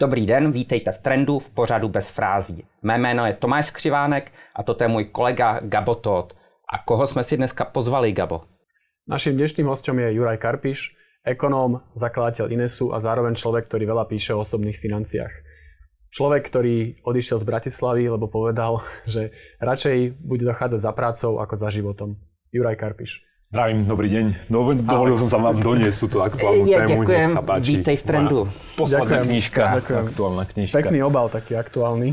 Dobrý den, vítejte v Trendu v pořadu bez frází. Mé jméno je Tomáš Skřivánek a toto je můj kolega Gabo Todt. A koho jsme si dneska pozvali, Gabo? Naším dnešným hostom je Juraj Karpiš, ekonóm, zakladateľ Inesu a zároveň človek, ktorý veľa píše o osobných financiách. Človek, ktorý odišiel z Bratislavy, lebo povedal, že radšej bude dochádzať za prácou ako za životom. Juraj Karpiš. Zdravím, dobrý deň. No, dovolil som sa vám doniesť túto aktuálnu ja, tému. Ďakujem, sa páči. vítej v trendu. Posledná knižka, ďakujem. aktuálna knižka. Pekný obal, taký aktuálny.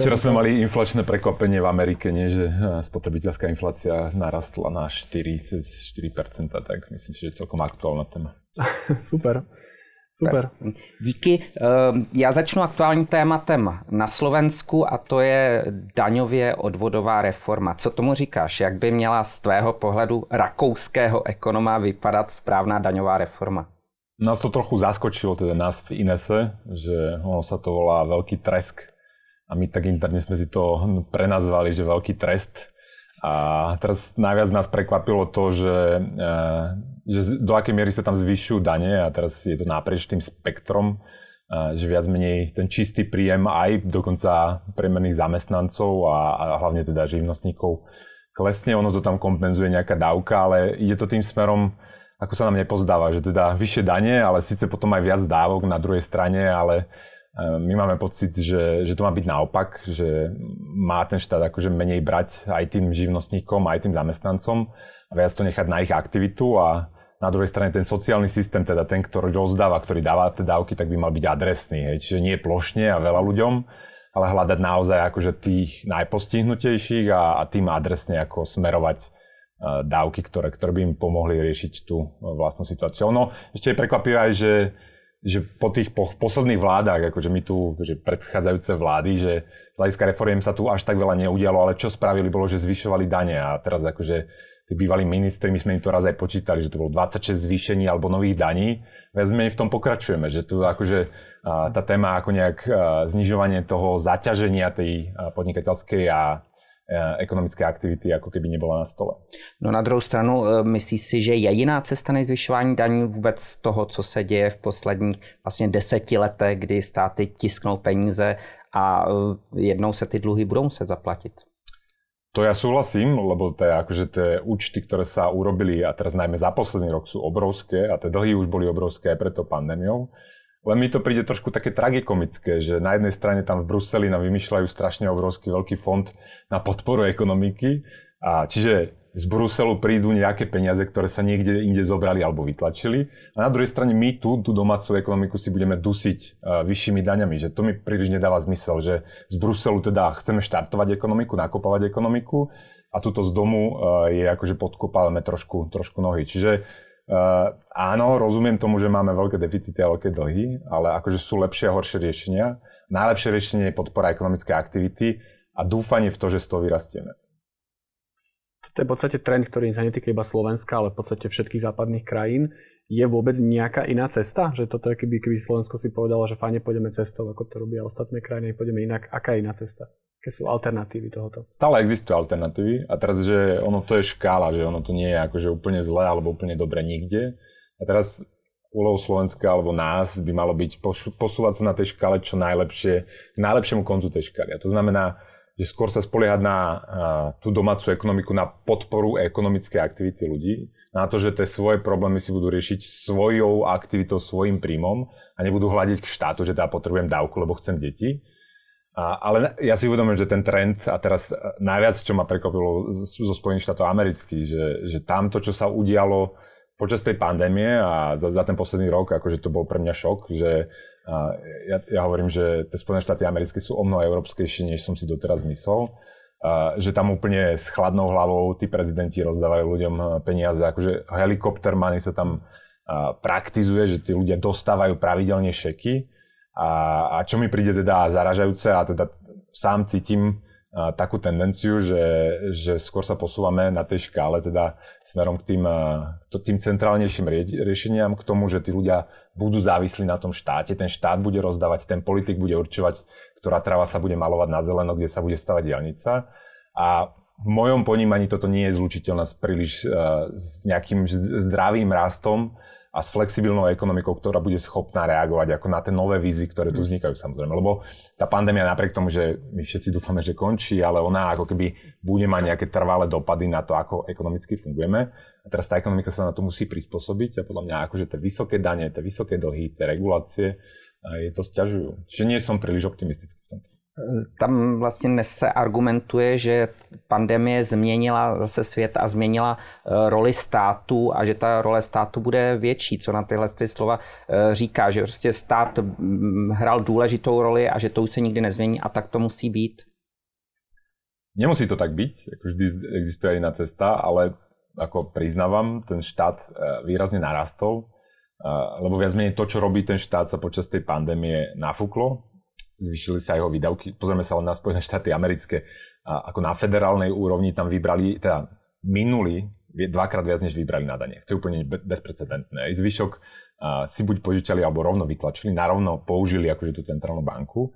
Včera sme mali inflačné prekvapenie v Amerike, nie, že spotrebiteľská inflácia narastla na 4, cez 4%, tak myslím si, že je celkom aktuálna téma. Super. Super. Tak, díky. Ehm, já začnu aktuálním tématem na Slovensku a to je daňově odvodová reforma. Co tomu říkáš? Jak by měla z tvého pohledu rakouského ekonoma vypadat správná daňová reforma? Nás to trochu zaskočilo, teda nás v Inese, že ono sa to volá veľký tresk a my tak interne sme si to prenazvali, že veľký trest. A teraz najviac nás prekvapilo to, že, eh, že do akej miery sa tam zvyšujú dane a teraz je to naprieč tým spektrom, že viac menej ten čistý príjem aj dokonca priemerných zamestnancov a, a hlavne teda živnostníkov klesne, ono to tam kompenzuje nejaká dávka, ale ide to tým smerom, ako sa nám nepozdáva, že teda vyššie dane, ale síce potom aj viac dávok na druhej strane, ale my máme pocit, že, že to má byť naopak, že má ten štát akože menej brať aj tým živnostníkom, aj tým zamestnancom a viac to nechať na ich aktivitu a na druhej strane ten sociálny systém, teda ten, ktorý rozdáva, ktorý dáva tie dávky, tak by mal byť adresný. Hej. Čiže nie plošne a veľa ľuďom, ale hľadať naozaj akože tých najpostihnutejších a, a tým adresne ako smerovať uh, dávky, ktoré, ktoré by im pomohli riešiť tú uh, vlastnú situáciu. Ono ešte je prekvapivé aj, že že po tých po, posledných vládach, akože my tu, že predchádzajúce vlády, že z hľadiska reforiem sa tu až tak veľa neudialo, ale čo spravili bolo, že zvyšovali dane a teraz akože tí bývalí ministri, my sme im to raz aj počítali, že to bolo 26 zvýšení alebo nových daní. Viac menej v tom pokračujeme, že tu akože tá téma ako nejak znižovanie toho zaťaženia tej podnikateľskej a ekonomické aktivity ako keby nebola na stole. No na druhou stranu, eh, myslíš si, že je jiná cesta než zvyšování daní vůbec toho, co se děje v posledních vlastně deseti letech, kdy státy tisknou peníze a eh, jednou se ty dluhy budou muset zaplatit? To ja súhlasím, lebo to je akože tie účty, ktoré sa urobili a teraz najmä za posledný rok sú obrovské a tie dlhy už boli obrovské aj preto pandémiou. Len mi to príde trošku také tragikomické, že na jednej strane tam v Bruseli nám vymýšľajú strašne obrovský veľký fond na podporu ekonomiky. A čiže z Bruselu prídu nejaké peniaze, ktoré sa niekde inde zobrali alebo vytlačili. A na druhej strane my tu, tú domácu ekonomiku si budeme dusiť uh, vyššími daňami. Že to mi príliš nedáva zmysel, že z Bruselu teda chceme štartovať ekonomiku, nakopovať ekonomiku a tuto z domu uh, je akože podkopávame trošku, trošku nohy. Čiže Uh, áno, rozumiem tomu, že máme veľké deficity a veľké dlhy, ale akože sú lepšie a horšie riešenia. Najlepšie riešenie je podpora ekonomickej aktivity a dúfanie v to, že z toho vyrastieme. To je v podstate trend, ktorý sa netýka iba Slovenska, ale v podstate všetkých západných krajín. Je vôbec nejaká iná cesta? Že toto je, keby, keby Slovensko si povedalo, že fajne pôjdeme cestou, ako to robia ostatné krajiny, pôjdeme inak. Aká je iná cesta? Aké sú alternatívy tohoto? Stále existujú alternatívy a teraz, že ono to je škála, že ono to nie je akože úplne zlé alebo úplne dobre nikde. A teraz úlohou Slovenska alebo nás by malo byť posúvať sa na tej škále čo najlepšie, k najlepšiemu koncu tej škály. A to znamená, že skôr sa spoliehať na tú domácu ekonomiku, na podporu ekonomickej aktivity ľudí, na to, že tie svoje problémy si budú riešiť svojou aktivitou, svojim príjmom a nebudú hľadiť k štátu, že teda potrebujem dávku, lebo chcem deti. A, ale ja si uvedomujem, že ten trend, a teraz e, najviac, čo ma prekvapilo zo Spojených štátov amerických, že, že tam to, čo sa udialo počas tej pandémie a za, za ten posledný rok, akože to bol pre mňa šok, že a ja, ja hovorím, že tie Spojené štáty americké sú o mnoho európskejšie, než som si doteraz myslel. A, že tam úplne s chladnou hlavou tí prezidenti rozdávajú ľuďom peniaze, akože helikopter money sa tam a, praktizuje, že tí ľudia dostávajú pravidelne šeky a, a čo mi príde teda zaražajúce a teda sám cítim takú tendenciu, že, že skôr sa posúvame na tej škále teda smerom k tým, a, tým centrálnejším rie, riešeniam, k tomu, že tí ľudia budú závislí na tom štáte, ten štát bude rozdávať, ten politik bude určovať, ktorá tráva sa bude malovať na zeleno, kde sa bude stavať diálnica. A v mojom ponímaní toto nie je zlučiteľné s príliš s nejakým zdravým rastom a s flexibilnou ekonomikou, ktorá bude schopná reagovať ako na tie nové výzvy, ktoré tu vznikajú samozrejme. Lebo tá pandémia napriek tomu, že my všetci dúfame, že končí, ale ona ako keby bude mať nejaké trvalé dopady na to, ako ekonomicky fungujeme. A teraz tá ekonomika sa na to musí prispôsobiť a podľa mňa akože tie vysoké dane, tie vysoké dlhy, tie regulácie je to stiažujú. Čiže nie som príliš optimistický v tomto. Tam vlastně dnes se argumentuje, že pandemie změnila zase svět a změnila eh, roli státu a že ta role státu bude větší, co na tyhle ty slova eh, říká, že prostě stát mm, hrál důležitou roli a že to už se nikdy nezmění a tak to musí být. Nemusí to tak byť, ako vždy existuje iná cesta, ale ako priznávam, ten štát eh, výrazne narastol, lebo viac menej to, čo robí ten štát sa počas tej pandémie nafúklo, zvyšili sa jeho výdavky. Pozrieme sa len na Spojené štáty americké. A ako na federálnej úrovni tam vybrali, teda minuli dvakrát viac, než vybrali na dane. To je úplne bezprecedentné. Aj zvyšok si buď požičali, alebo rovno vytlačili, narovno použili akože tú centrálnu banku.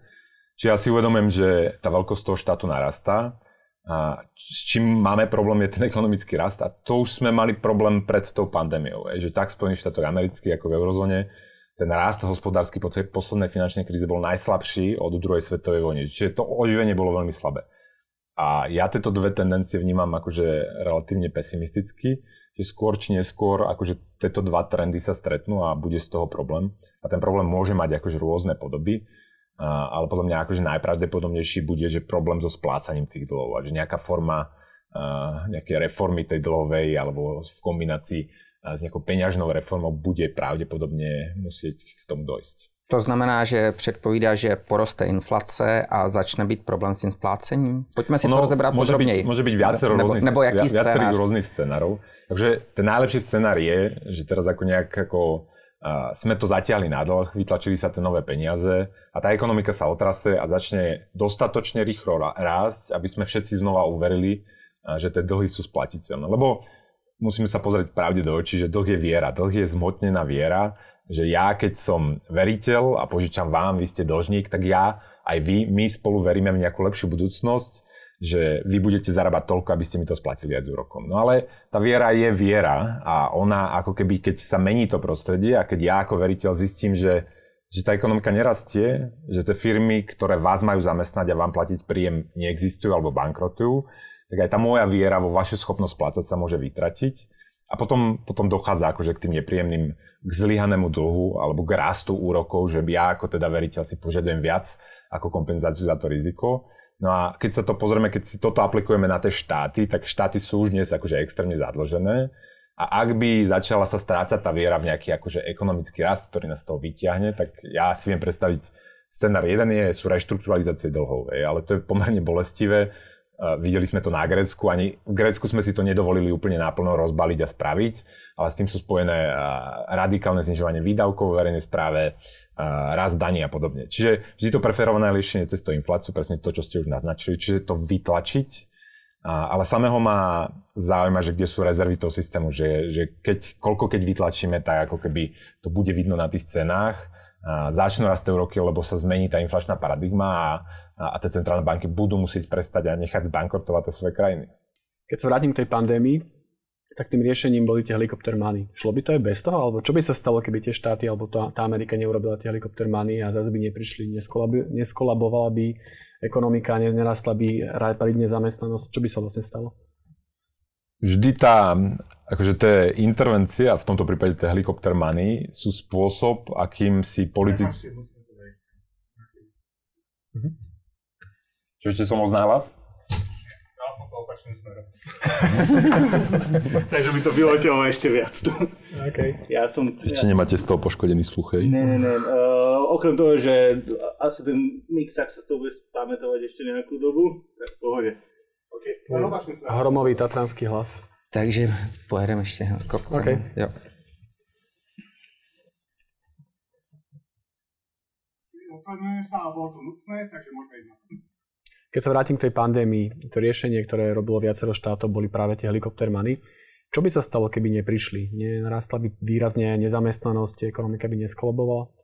Čiže ja si uvedomujem, že tá veľkosť toho štátu narastá. A s čím máme problém je ten ekonomický rast a to už sme mali problém pred tou pandémiou. Je, že tak Spojených štátoch amerických ako v eurozóne ten rast hospodársky po tej poslednej finančnej kríze bol najslabší od druhej svetovej vojny. Čiže to oživenie bolo veľmi slabé. A ja tieto dve tendencie vnímam akože relatívne pesimisticky, že skôr či neskôr akože tieto dva trendy sa stretnú a bude z toho problém. A ten problém môže mať akože rôzne podoby, ale podľa mňa akože najpravdepodobnejší bude, že problém so splácaním tých dlhov a že nejaká forma nejaké reformy tej dlhovej alebo v kombinácii s nejakou peňažnou reformou bude pravdepodobne musieť k tomu dojsť. To znamená, že předpovídá, že poroste inflace a začne být problém s tím splácením? Pojďme si no, to rozebrať môže podrobněji. Byť, môže byť viacero nebo, rôznych, nebo jaký viacerých rôznych scenárov. Takže ten najlepší scenár je, že teraz ako nejak ako, uh, sme to zatiahli na dlh, vytlačili sa tie nové peniaze a tá ekonomika sa otrase a začne dostatočne rýchlo rásť, aby sme všetci znova uverili, uh, že tie dlhy sú splatiteľné. Lebo musíme sa pozrieť pravde do očí, že dlh je viera. Dlh je zmotnená viera, že ja keď som veriteľ a požičam vám, vy ste dlžník, tak ja aj vy, my spolu veríme v nejakú lepšiu budúcnosť, že vy budete zarábať toľko, aby ste mi to splatili viac úrokom. No ale tá viera je viera a ona ako keby, keď sa mení to prostredie a keď ja ako veriteľ zistím, že, že tá ekonomika nerastie, že tie firmy, ktoré vás majú zamestnať a vám platiť príjem, neexistujú alebo bankrotujú, tak aj tá moja viera vo vašu schopnosť plácať sa môže vytratiť. A potom, potom dochádza akože k tým nepríjemným, k zlyhanému dlhu alebo k rastu úrokov, že ja ako teda veriteľ si požadujem viac ako kompenzáciu za to riziko. No a keď sa to pozrieme, keď si toto aplikujeme na tie štáty, tak štáty sú už dnes akože extrémne zadlžené. A ak by začala sa strácať tá viera v nejaký akože ekonomický rast, ktorý nás z toho vyťahne, tak ja si viem predstaviť, scenár jeden je, sú reštrukturalizácie dlhov, ale to je pomerne bolestivé Videli sme to na Grécku, ani v Grécku sme si to nedovolili úplne náplno rozbaliť a spraviť, ale s tým sú spojené radikálne znižovanie výdavkov v verejnej správe, rast daní a podobne. Čiže vždy to preferované riešenie cez to infláciu, presne to, čo ste už naznačili, čiže to vytlačiť, ale samého ma zaujíma, že kde sú rezervy toho systému, že, že keď, koľko keď vytlačíme, tak ako keby to bude vidno na tých cenách, začnú rásť úroky, lebo sa zmení tá inflačná paradigma a a, tie centrálne banky budú musieť prestať a nechať zbankrotovať tie svoje krajiny. Keď sa vrátim k tej pandémii, tak tým riešením boli tie helikopter money. Šlo by to aj bez toho? Alebo čo by sa stalo, keby tie štáty alebo tá, tá Amerika neurobila tie helikopter money a zase by neprišli, neskolabovala by ekonomika, nerastla by rapidne zamestnanosť? Čo by sa vlastne stalo? Vždy tá, akože tie intervencie, a v tomto prípade tie helikopter money, sú spôsob, akým si politici... Mhm. Čo ešte som na hlas? Dal som to opačným smerom. Takže mi to vyletelo ešte viac. okay. Ja som, ešte ja... nemáte z toho poškodený sluch, hej? Ne, ne, ne. Uh, okrem toho, že asi ten mixák sa z toho bude pamätovať ešte nejakú dobu, tak v pohode. Okay. A hromový tatranský hlas. Takže pojedeme ešte. Okay. Jo. Ospravedlňujem sa, bolo to nutné, takže môžeme ísť na to. Keď sa vrátim k tej pandémii, to riešenie, ktoré robilo viacero štátov, boli práve tie helikopter money. Čo by sa stalo, keby neprišli? Nenarastla by výrazne nezamestnanosť, ekonomika by neskolobovala?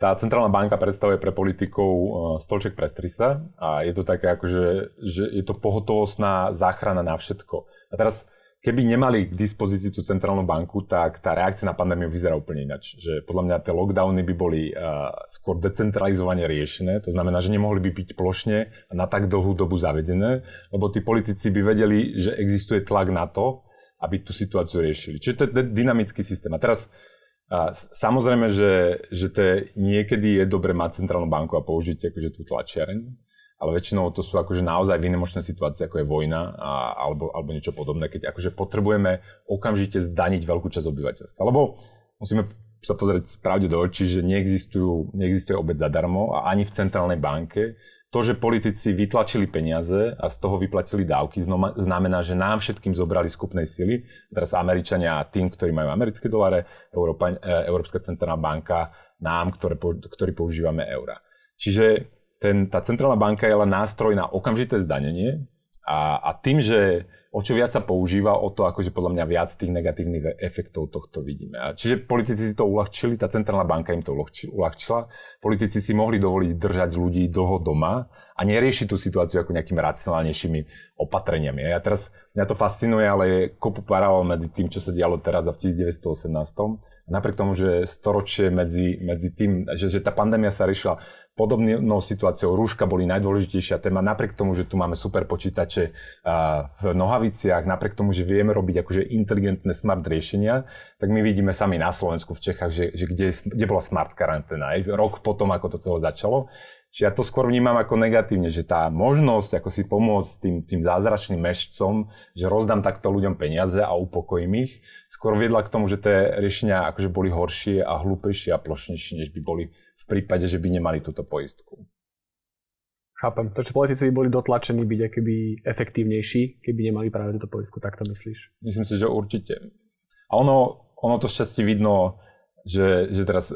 tá centrálna banka predstavuje pre politikov uh, stolček pre strisa a je to také akože, že je to pohotovostná záchrana na všetko. A teraz keby nemali k dispozícii tú centrálnu banku, tak tá reakcia na pandémiu vyzerá úplne inač. Že podľa mňa tie lockdowny by boli uh, skôr decentralizovane riešené, to znamená, že nemohli by byť plošne a na tak dlhú dobu zavedené, lebo tí politici by vedeli, že existuje tlak na to, aby tú situáciu riešili. Čiže to je dynamický systém. A teraz a samozrejme, že, že to je, niekedy je dobre mať centrálnu banku a použiť akože tú tlačiareň, ale väčšinou to sú akože naozaj výnimočné situácie, ako je vojna a, alebo, alebo niečo podobné, keď akože potrebujeme okamžite zdaniť veľkú časť obyvateľstva. Lebo musíme sa pozrieť pravde do očí, že neexistujú, neexistuje obec zadarmo a ani v centrálnej banke. To, že politici vytlačili peniaze a z toho vyplatili dávky, znamená, že nám všetkým zobrali skupnej sily. Teraz Američania tým, ktorí majú americké dolare, Európa, e, Európska centrálna banka nám, ktoré, ktorí používame eura. Čiže ten, tá centrálna banka je len nástroj na okamžité zdanenie a, a tým, že o čo viac sa používa, o to akože podľa mňa viac tých negatívnych efektov tohto vidíme. A čiže politici si to uľahčili, tá centrálna banka im to uľahčila. Politici si mohli dovoliť držať ľudí dlho doma a neriešiť tú situáciu ako nejakými racionálnejšími opatreniami. A ja teraz, mňa to fascinuje, ale je kopu paralel medzi tým, čo sa dialo teraz a v 1918. Napriek tomu, že storočie medzi, medzi tým, že, že tá pandémia sa riešila podobnou situáciou rúška boli najdôležitejšia téma, napriek tomu, že tu máme super počítače v nohaviciach, napriek tomu, že vieme robiť akože inteligentné smart riešenia, tak my vidíme sami na Slovensku, v Čechách, že, že kde, kde bola smart karanténa. Rok potom, ako to celé začalo. Čiže ja to skôr vnímam ako negatívne, že tá možnosť, ako si pomôcť tým, tým zázračným mešcom, že rozdám takto ľuďom peniaze a upokojím ich, skôr viedla k tomu, že tie riešenia akože boli horšie a hlúpejšie a plošnejšie, než by boli prípade, že by nemali túto poistku. Chápem. To, že politici by boli dotlačení byť akoby efektívnejší, keby nemali práve túto poistku, tak to myslíš? Myslím si, že určite. A ono, ono to šťastie vidno, že, že teraz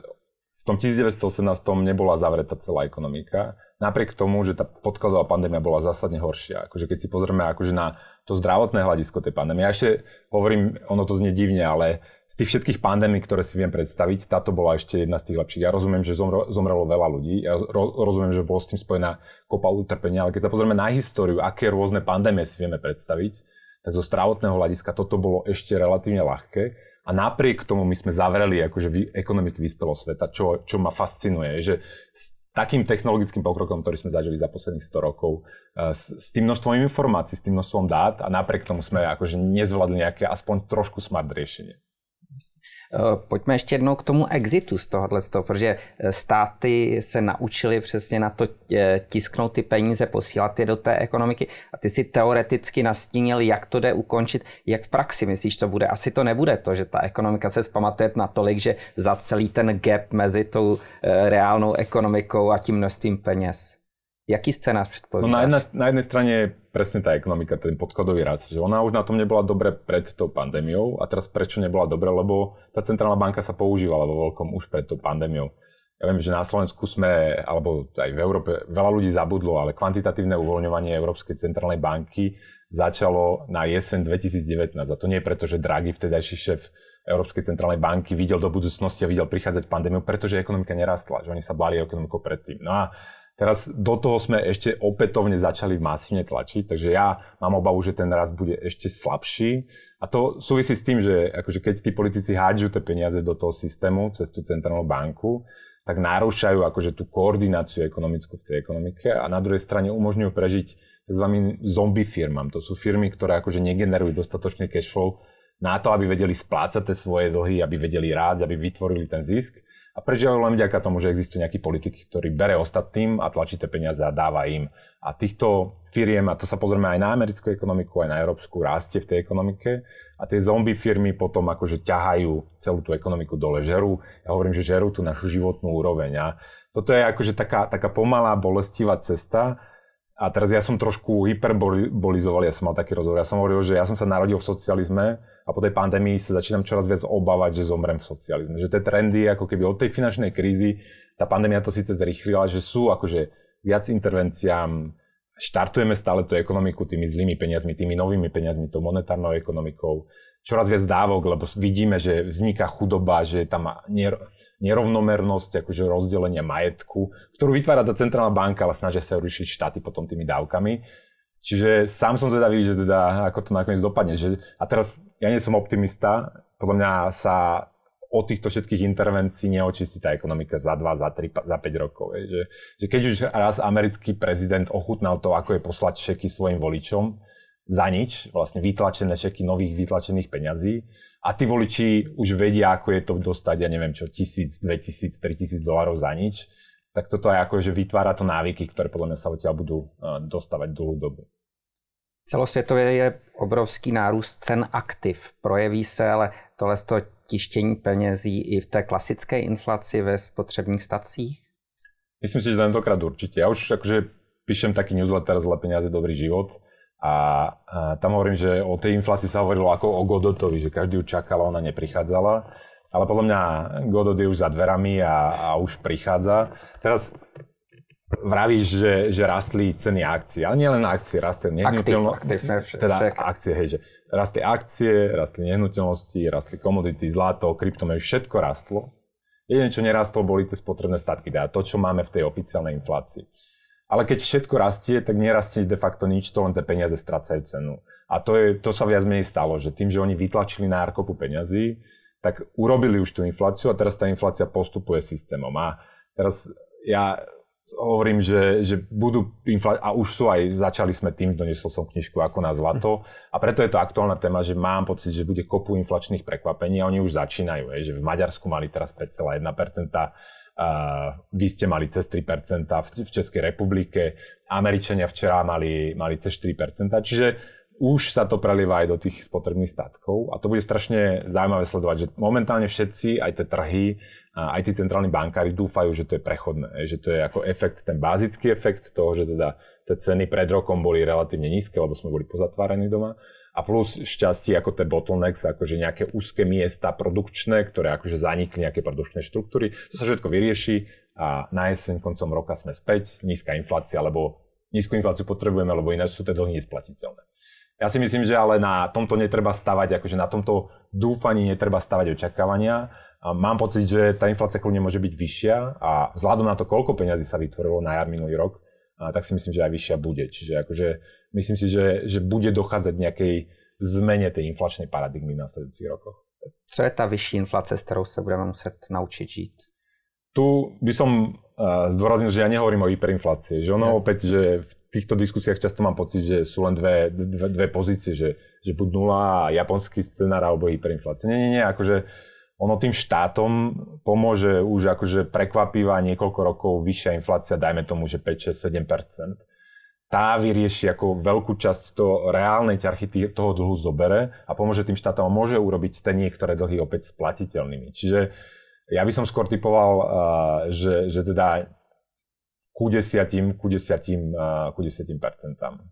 v tom 1918 nebola zavretá celá ekonomika, napriek tomu, že tá podkladová pandémia bola zásadne horšia. Akože keď si pozrieme akože na to zdravotné hľadisko tej pandémie, ja ešte hovorím, ono to znie divne, ale z tých všetkých pandémií, ktoré si viem predstaviť, táto bola ešte jedna z tých lepších. Ja rozumiem, že zomro, zomrelo veľa ľudí, ja ro, rozumiem, že bolo s tým spojená kopa utrpenia, ale keď sa pozrieme na históriu, aké rôzne pandémie si vieme predstaviť, tak zo zdravotného hľadiska toto bolo ešte relatívne ľahké. A napriek tomu my sme zavreli akože ekonomiky vyspelého sveta, čo, čo ma fascinuje, že s takým technologickým pokrokom, ktorý sme zažili za posledných 100 rokov, eh, s, s tým množstvom informácií, s tým množstvom dát a napriek tomu sme akože nezvládli nejaké aspoň trošku smart riešenie. Eh, pojďme ještě jednou k tomu exitu z tohohle, protože eh, státy se naučily přesně na to eh, tisknout ty peníze, posílat je do té ekonomiky a ty si teoreticky nastínil, jak to jde ukončit, jak v praxi myslíš to bude. Asi to nebude to, že ta ekonomika se zpamatuje natolik, že za celý ten gap mezi tou reálnou ekonomikou a tím množstvím peněz. Jaký scénář předpovídáš? No na, jedna, na jednej strane je presne tá ekonomika, ten podkladový rast, že ona už na tom nebola dobre pred tou pandémiou a teraz prečo nebola dobre, lebo tá centrálna banka sa používala vo veľkom už pred tou pandémiou. Ja viem, že na Slovensku sme, alebo aj v Európe, veľa ľudí zabudlo, ale kvantitatívne uvoľňovanie Európskej centrálnej banky začalo na jeseň 2019. A to nie je preto, že Draghi, vtedajší šéf Európskej centrálnej banky, videl do budúcnosti a videl prichádzať pandémiu, pretože ekonomika nerastla, že oni sa báli ekonomikou predtým. No a Teraz do toho sme ešte opätovne začali masívne tlačiť, takže ja mám obavu, že ten rast bude ešte slabší. A to súvisí s tým, že akože keď tí politici hádžu tie peniaze do toho systému cez tú centrálnu banku, tak narúšajú akože tú koordináciu ekonomickú v tej ekonomike a na druhej strane umožňujú prežiť tzv. zombie firmám. To sú firmy, ktoré akože negenerujú dostatočný cash flow na to, aby vedeli splácať tie svoje dlhy, aby vedeli rásť, aby vytvorili ten zisk a prežívajú len vďaka tomu, že existuje nejaký politik, ktorý bere ostatným a tlačí tie peniaze a dáva im. A týchto firiem, a to sa pozrieme aj na americkú ekonomiku, aj na európsku, rastie v tej ekonomike. A tie zombie firmy potom akože ťahajú celú tú ekonomiku dole, žerú. Ja hovorím, že žerú tú našu životnú úroveň. A toto je akože taká, taká pomalá, bolestivá cesta, a teraz ja som trošku hyperbolizoval, ja som mal taký rozhovor, ja som hovoril, že ja som sa narodil v socializme a po tej pandémii sa začínam čoraz viac obávať, že zomrem v socializme. Že tie trendy, ako keby od tej finančnej krízy, tá pandémia to síce zrýchlila, že sú akože viac intervenciám, štartujeme stále tú ekonomiku tými zlými peniazmi, tými novými peniazmi, tou monetárnou ekonomikou. čoraz viac dávok, lebo vidíme, že vzniká chudoba, že je tam nerovnomernosť, akože rozdelenia majetku, ktorú vytvára tá centrálna banka, ale snažia sa riešiť štáty potom tými dávkami. Čiže sám som zvedavý, že teda, ako to nakoniec dopadne. Že, a teraz, ja nie som optimista, podľa mňa sa od týchto všetkých intervencií neočistí tá ekonomika za 2, za 3, za 5 rokov. Je. Že, že keď už raz americký prezident ochutnal to, ako je poslať šeky svojim voličom, za nič, vlastne vytlačené šeky nových vytlačených peňazí a tí voliči už vedia, ako je to dostať, ja neviem čo, tisíc, 2000, 3000 dolarov za nič, tak toto aj ako, že vytvára to návyky, ktoré podľa mňa sa odtiaľ budú eh, dostávať dlhú dobu. Celosvětově je obrovský nárůst cen aktiv. Projeví se ale tohle to tištění penězí i v té klasické inflaci ve spotřebních stacích? Myslím si, že tentokrát určite. Ja už akože píšem taký newsletter Zle peniaze, dobrý život a, a tam hovorím, že o tej inflácii sa hovorilo ako o Godotovi, že každý ju čakal, ona neprichádzala. Ale podľa mňa Godot je už za dverami a, a už prichádza. Teraz vravíš, že, že rastli ceny akcií, ale nie len akcie, rastie nehnuteľnosti. Teda akcie, hej, že rastli akcie, rastli nehnuteľnosti, rastli komodity, zlato, kryptomeny, všetko rastlo. Jedine, čo nerastlo, boli tie spotrebné statky, teda to, čo máme v tej oficiálnej inflácii. Ale keď všetko rastie, tak nerastie de facto nič, to len tie peniaze strácajú cenu. A to, je, to sa viac menej stalo, že tým, že oni vytlačili nákopu peňazí, tak urobili už tú infláciu a teraz tá inflácia postupuje systémom. A teraz ja hovorím, že, že budú inflácie, a už sú aj, začali sme tým, doniesol som knižku ako na zlato. A preto je to aktuálna téma, že mám pocit, že bude kopu inflačných prekvapení a oni už začínajú, je, že v Maďarsku mali teraz 5,1%, Uh, vy ste mali cez 3% v, v Českej republike, Američania včera mali, mali cez 4%, čiže už sa to prelieva aj do tých spotrebných statkov a to bude strašne zaujímavé sledovať, že momentálne všetci, aj tie trhy, aj tí centrálni bankári dúfajú, že to je prechodné, že to je ako efekt, ten bázický efekt toho, že teda tie ceny pred rokom boli relatívne nízke, lebo sme boli pozatváraní doma a plus šťastie ako tie bottlenecks, akože nejaké úzke miesta produkčné, ktoré akože zanikli nejaké produkčné štruktúry, to sa všetko vyrieši a na jeseň koncom roka sme späť, nízka inflácia, lebo nízku infláciu potrebujeme, lebo ináč sú tie dlhy nesplatiteľné. Ja si myslím, že ale na tomto netreba stavať, akože na tomto dúfaní netreba stavať očakávania. A mám pocit, že tá inflácia kľudne môže byť vyššia a vzhľadom na to, koľko peňazí sa vytvorilo na jar minulý rok, a tak si myslím, že aj vyššia bude. Čiže akože myslím si, že, že bude dochádzať nejakej zmene tej inflačnej paradigmy v následujúcich rokoch. Co je tá vyšší inflácia, s ktorou sa budeme muset naučiť žiť? Tu by som uh, zdôraznil, že ja nehovorím o hyperinflácii. Že ono ja. opäť, že v týchto diskusiách často mám pocit, že sú len dve, dve, dve pozície, že, že buď nula a japonský scenár alebo hyperinflácia. Nie, nie, nie, akože ono tým štátom pomôže už akože prekvapivá niekoľko rokov vyššia inflácia, dajme tomu, že 5, 6, 7 tá vyrieši ako veľkú časť toho reálnej ťarchy toho dlhu zobere a pomôže tým štátom a môže urobiť tie niektoré dlhy opäť splatiteľnými. Čiže ja by som skôr typoval, že, že teda ku desiatim, ku desiatim, ku desiatim percentám.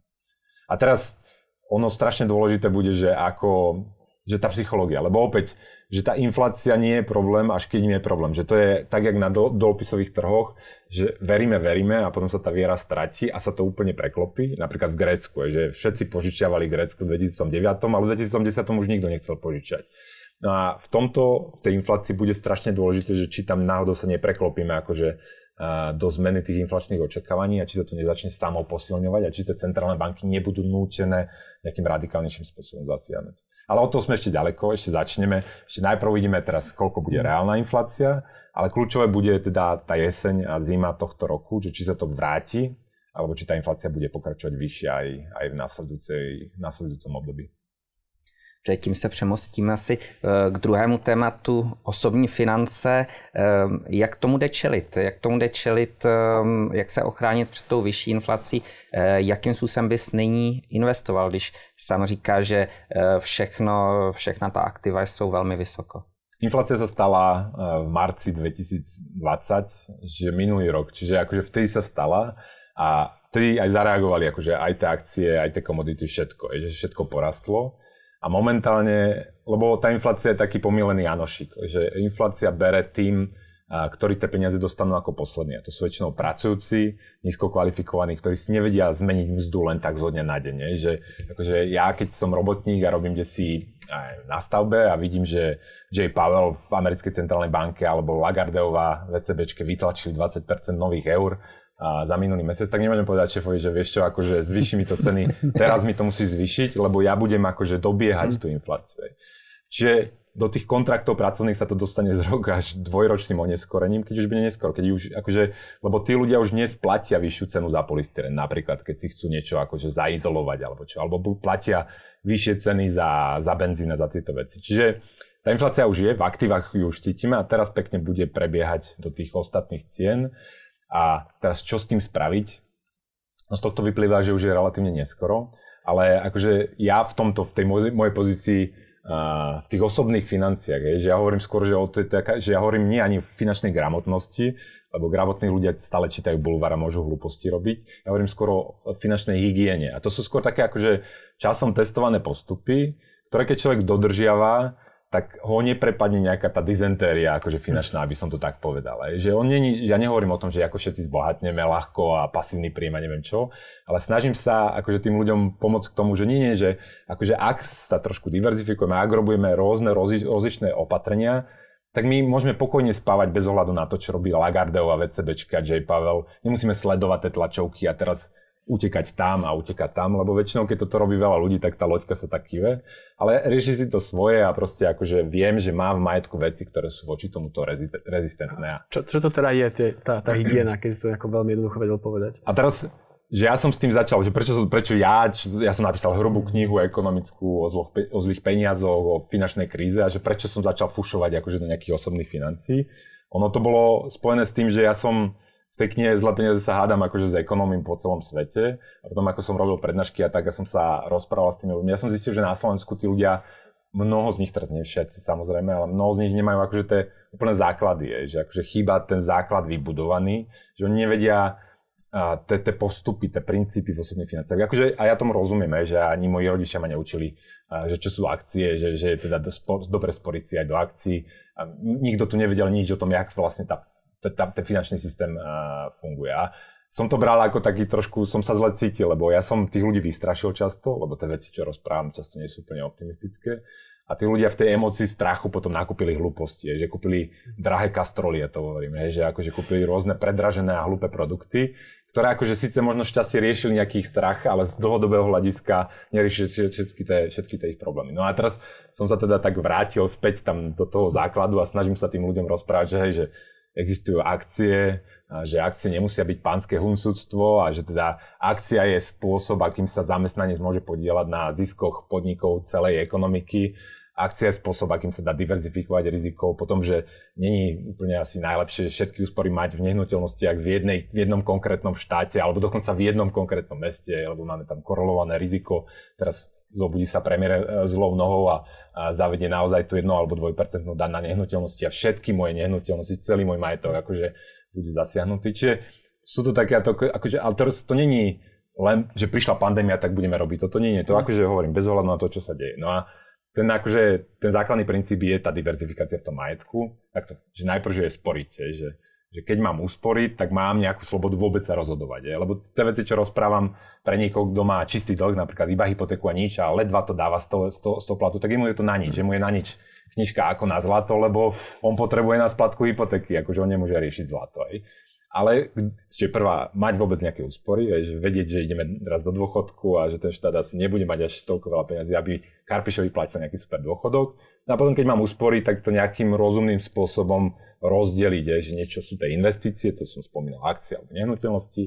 A teraz ono strašne dôležité bude, že ako, že tá psychológia, lebo opäť, že tá inflácia nie je problém, až keď nie je problém. Že to je tak, jak na dlhopisových trhoch, že veríme, veríme a potom sa tá viera stratí a sa to úplne preklopí. Napríklad v Grécku, že všetci požičiavali Grécku v 2009, ale v 2010 už nikto nechcel požičať. No a v tomto, v tej inflácii bude strašne dôležité, že či tam náhodou sa nepreklopíme akože do zmeny tých inflačných očakávaní a či sa to nezačne samo posilňovať a či tie centrálne banky nebudú nútené nejakým radikálnejším spôsobom zasiahnuť. Ale o to sme ešte ďaleko, ešte začneme. Ešte najprv vidíme teraz, koľko bude reálna inflácia, ale kľúčové bude teda tá jeseň a zima tohto roku, že či sa to vráti, alebo či tá inflácia bude pokračovať vyššia aj, aj v následujúcom období. Předtím se přemostíme asi eh, k druhému tématu, osobní finance. Eh, jak tomu jde čelit? Jak tomu jde čelit, eh, jak se ochránit před tou vyšší inflací? Jakým způsobem bys nyní investoval, když sám říká, že všechno, všechna ta aktiva jsou velmi vysoko? Inflácia sa stala v marci 2020, že minulý rok, čiže akože vtedy sa stala a vtedy aj zareagovali akože aj tie akcie, aj tie komodity, všetko, že všetko porastlo. A momentálne, lebo tá inflácia je taký pomilený Janošik, že inflácia bere tým ktorí tie peniaze dostanú ako poslední. A to sú väčšinou pracujúci, nízko kvalifikovaní, ktorí si nevedia zmeniť mzdu len tak zo dňa na deň. Že, akože ja, keď som robotník a robím kde si na stavbe a vidím, že Jay Powell v americkej centrálnej banke alebo Lagardeová v ECBčke vytlačili 20% nových eur, a za minulý mesiac, tak nemôžem povedať šéfovi, že vieš čo, akože zvýši mi to ceny, teraz mi to musí zvýšiť, lebo ja budem akože dobiehať tú infláciu. Čiže do tých kontraktov pracovných sa to dostane z rok až dvojročným oneskorením, keď už bude neskoro. Keď už, akože, lebo tí ľudia už dnes platia vyššiu cenu za polystyren, napríklad, keď si chcú niečo akože zaizolovať alebo čo, alebo platia vyššie ceny za, za benzín a za tieto veci. Čiže tá inflácia už je, v aktívach ju už cítime a teraz pekne bude prebiehať do tých ostatných cien. A teraz čo s tým spraviť? No z tohto vyplýva, že už je relatívne neskoro, ale akože ja v tomto, v tej mojej pozícii v tých osobných financiách. Je, že ja hovorím skôr, že, o to, že ja hovorím nie ani v finančnej gramotnosti, lebo gramotní ľudia stále čítajú bulvár a môžu hlúposti robiť. Ja hovorím skôr o finančnej hygiene. A to sú skôr také akože časom testované postupy, ktoré keď človek dodržiava, tak ho neprepadne nejaká tá dizentéria, akože finančná, aby som to tak povedal. Že on nie, ja nehovorím o tom, že ako všetci zbohatneme ľahko a pasívny príjem a neviem čo, ale snažím sa akože tým ľuďom pomôcť k tomu, že nie, nie, že akože ak sa trošku diverzifikujeme, ak robujeme rôzne rozličné opatrenia, tak my môžeme pokojne spávať bez ohľadu na to, čo robí Lagardeová, VCBčka, J. Pavel. Nemusíme sledovať tie tlačovky a teraz utekať tam a utekať tam, lebo väčšinou, keď toto robí veľa ľudí, tak tá loďka sa tak kýve. Ale rieši si to svoje a proste akože viem, že má v majetku veci, ktoré sú voči tomuto rezistentné. Čo, čo to teda je, tie, tá, tá hygiena, keď to ako veľmi jednoducho vedel povedať? A teraz že ja som s tým začal, že prečo, prečo ja, ja som napísal hrubú knihu ekonomickú o, zloch, o zlých peniazoch, o finančnej kríze a že prečo som začal fušovať akože do nejakých osobných financií. Ono to bolo spojené s tým, že ja som tej Zlé peniaze sa hádam akože s ekonomím po celom svete. A potom ako som robil prednášky a tak, ja som sa rozprával s tými ľuďmi. Ja som zistil, že na Slovensku tí ľudia, mnoho z nich, teraz nie všetci samozrejme, ale mnoho z nich nemajú akože tie úplné základy, je, že akože chýba ten základ vybudovaný, že oni nevedia tie postupy, tie princípy v osobných financiách. Akože, a ja tomu rozumiem, že ani moji rodičia ma neučili, že čo sú akcie, že, že je teda dobre sporiť si aj do akcií. A nikto tu nevedel nič o tom, jak vlastne tá ten finančný systém funguje. Som to bral ako taký trošku, som sa zle cítil, lebo ja som tých ľudí vystrašil často, lebo tie veci, čo rozprávam, často nie sú úplne optimistické. A tí ľudia v tej emocii strachu potom nakúpili hlúposti, že kúpili drahé kastrolie, to hovorím, že akože kúpili rôzne predražené a hlúpe produkty, ktoré akože síce možno šťastie riešili nejakých strach, ale z dlhodobého hľadiska neriešili všetky tie, všetky tie ich problémy. No a teraz som sa teda tak vrátil späť tam do toho základu a snažím sa tým ľuďom rozprávať, že hej, že existujú akcie, že akcie nemusia byť pánske hunsúctvo a že teda akcia je spôsob, akým sa zamestnanec môže podielať na ziskoch podnikov celej ekonomiky. Akcia je spôsob, akým sa dá diverzifikovať riziko. Potom, že není úplne asi najlepšie všetky úspory mať v nehnuteľnostiach v, jednej, v jednom konkrétnom štáte alebo dokonca v jednom konkrétnom meste, lebo máme tam korelované riziko. Teraz zobudí sa premiér e, zlou nohou a, a zavedie naozaj tú 1 alebo 2% dan na nehnuteľnosti a všetky moje nehnuteľnosti, celý môj majetok akože bude zasiahnutý. Čiže sú to také, akože, ale to, to není len, že prišla pandémia, tak budeme robiť. Toto nie je to, akože hovorím, bez ohľadu na to, čo sa deje. No a ten, akože, ten základný princíp je tá diverzifikácia v tom majetku. Takto, že najprv, že je sporiť, že že keď mám usporiť, tak mám nejakú slobodu vôbec sa rozhodovať. Je? Lebo tie veci, čo rozprávam pre niekoho, kto má čistý dlh, napríklad iba hypotéku a nič a ledva to dáva z toho, z toho, z toho platu, tak mu je to na nič, že mu je na nič knižka ako na zlato, lebo on potrebuje na splatku hypotéky, akože on nemôže riešiť zlato. Aj. Ale, čiže prvá, mať vôbec nejaké úspory, že vedieť, že ideme raz do dôchodku a že ten štát asi nebude mať až toľko veľa peniazy, aby Karpišovi platil nejaký super dôchodok. No a potom, keď mám úspory, tak to nejakým rozumným spôsobom rozdeliť, že niečo sú tie investície, to som spomínal, akcie alebo nehnuteľnosti,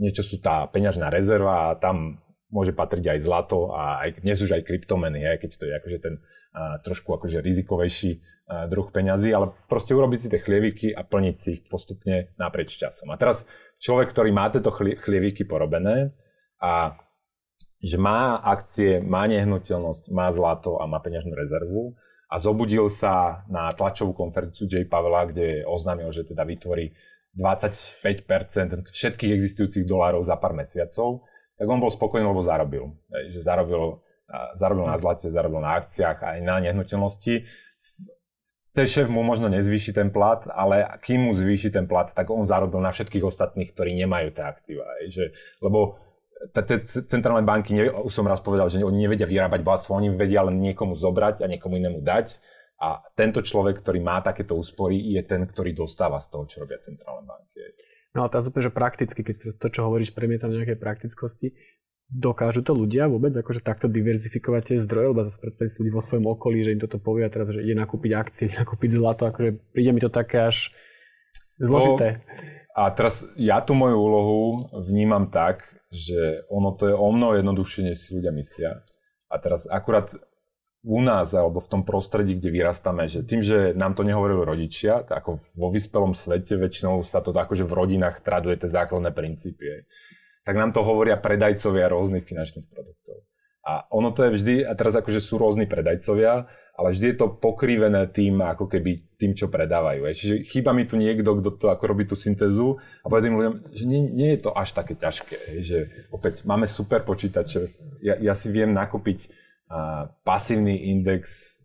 niečo sú tá peňažná rezerva a tam môže patriť aj zlato a aj, dnes už aj kryptomeny, aj keď to je akože ten a, trošku akože rizikovejší druh peňazí, ale proste urobiť si tie chlieviky a plniť si ich postupne naprieč časom. A teraz človek, ktorý má tieto chlieviky porobené a že má akcie, má nehnuteľnosť, má zlato a má peňažnú rezervu, a zobudil sa na tlačovú konferenciu J. Pavela, kde oznámil, že teda vytvorí 25% všetkých existujúcich dolárov za pár mesiacov, tak on bol spokojný, lebo zarobil. Že zarobil, zarobil na zlate, zarobil na akciách aj na nehnuteľnosti. Ten šéf mu možno nezvýši ten plat, ale kým mu zvýši ten plat, tak on zarobil na všetkých ostatných, ktorí nemajú tie aktíva. Že, lebo tie centrálne banky, už som raz povedal, že oni nevedia vyrábať bohatstvo, oni vedia len niekomu zobrať a niekomu inému dať. A tento človek, ktorý má takéto úspory, je ten, ktorý dostáva z toho, čo robia centrálne banky. No ale teraz úplne, že prakticky, keď to, čo hovoríš, premietam nejaké praktickosti, dokážu to ľudia vôbec akože takto diverzifikovať tie zdroje, lebo zase predstaviť ľudí vo svojom okolí, že im toto povie a teraz, že ide nakúpiť akcie, ide nakúpiť zlato, akože príde mi to také až zložité. a teraz ja tú moju úlohu vnímam tak, že ono to je o mnoho jednoduchšie, než si ľudia myslia. A teraz akurát u nás alebo v tom prostredí, kde vyrastáme, že tým, že nám to nehovorili rodičia, tak ako vo vyspelom svete väčšinou sa to akože v rodinách traduje tie základné princípy tak nám to hovoria predajcovia rôznych finančných produktov. A ono to je vždy, a teraz akože sú rôzni predajcovia, ale vždy je to pokrivené tým, ako keby tým, čo predávajú. Čiže chýba mi tu niekto, kto to ako robí tú syntézu a povie tým ľuďom, že nie, nie je to až také ťažké. Že opäť máme super počítače, ja, ja si viem nakúpiť uh, pasívny index,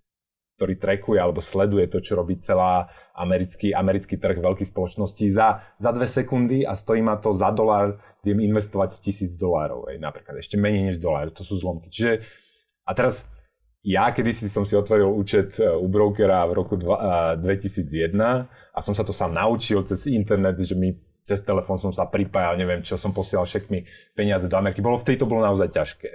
ktorý trackuje alebo sleduje to, čo robí celá americký, americký trh veľkých spoločností za, za dve sekundy a stojí ma to za dolár, viem investovať tisíc dolárov, napríklad ešte menej než dolár, to sú zlomky. Čiže a teraz ja kedysi som si otvoril účet e, u brokera v roku dva, 2001 e, a som sa to sám naučil cez internet, že mi cez telefón som sa pripájal, neviem čo, som posielal všetkými peniaze do Ameriky. Bolo v tejto bolo naozaj ťažké.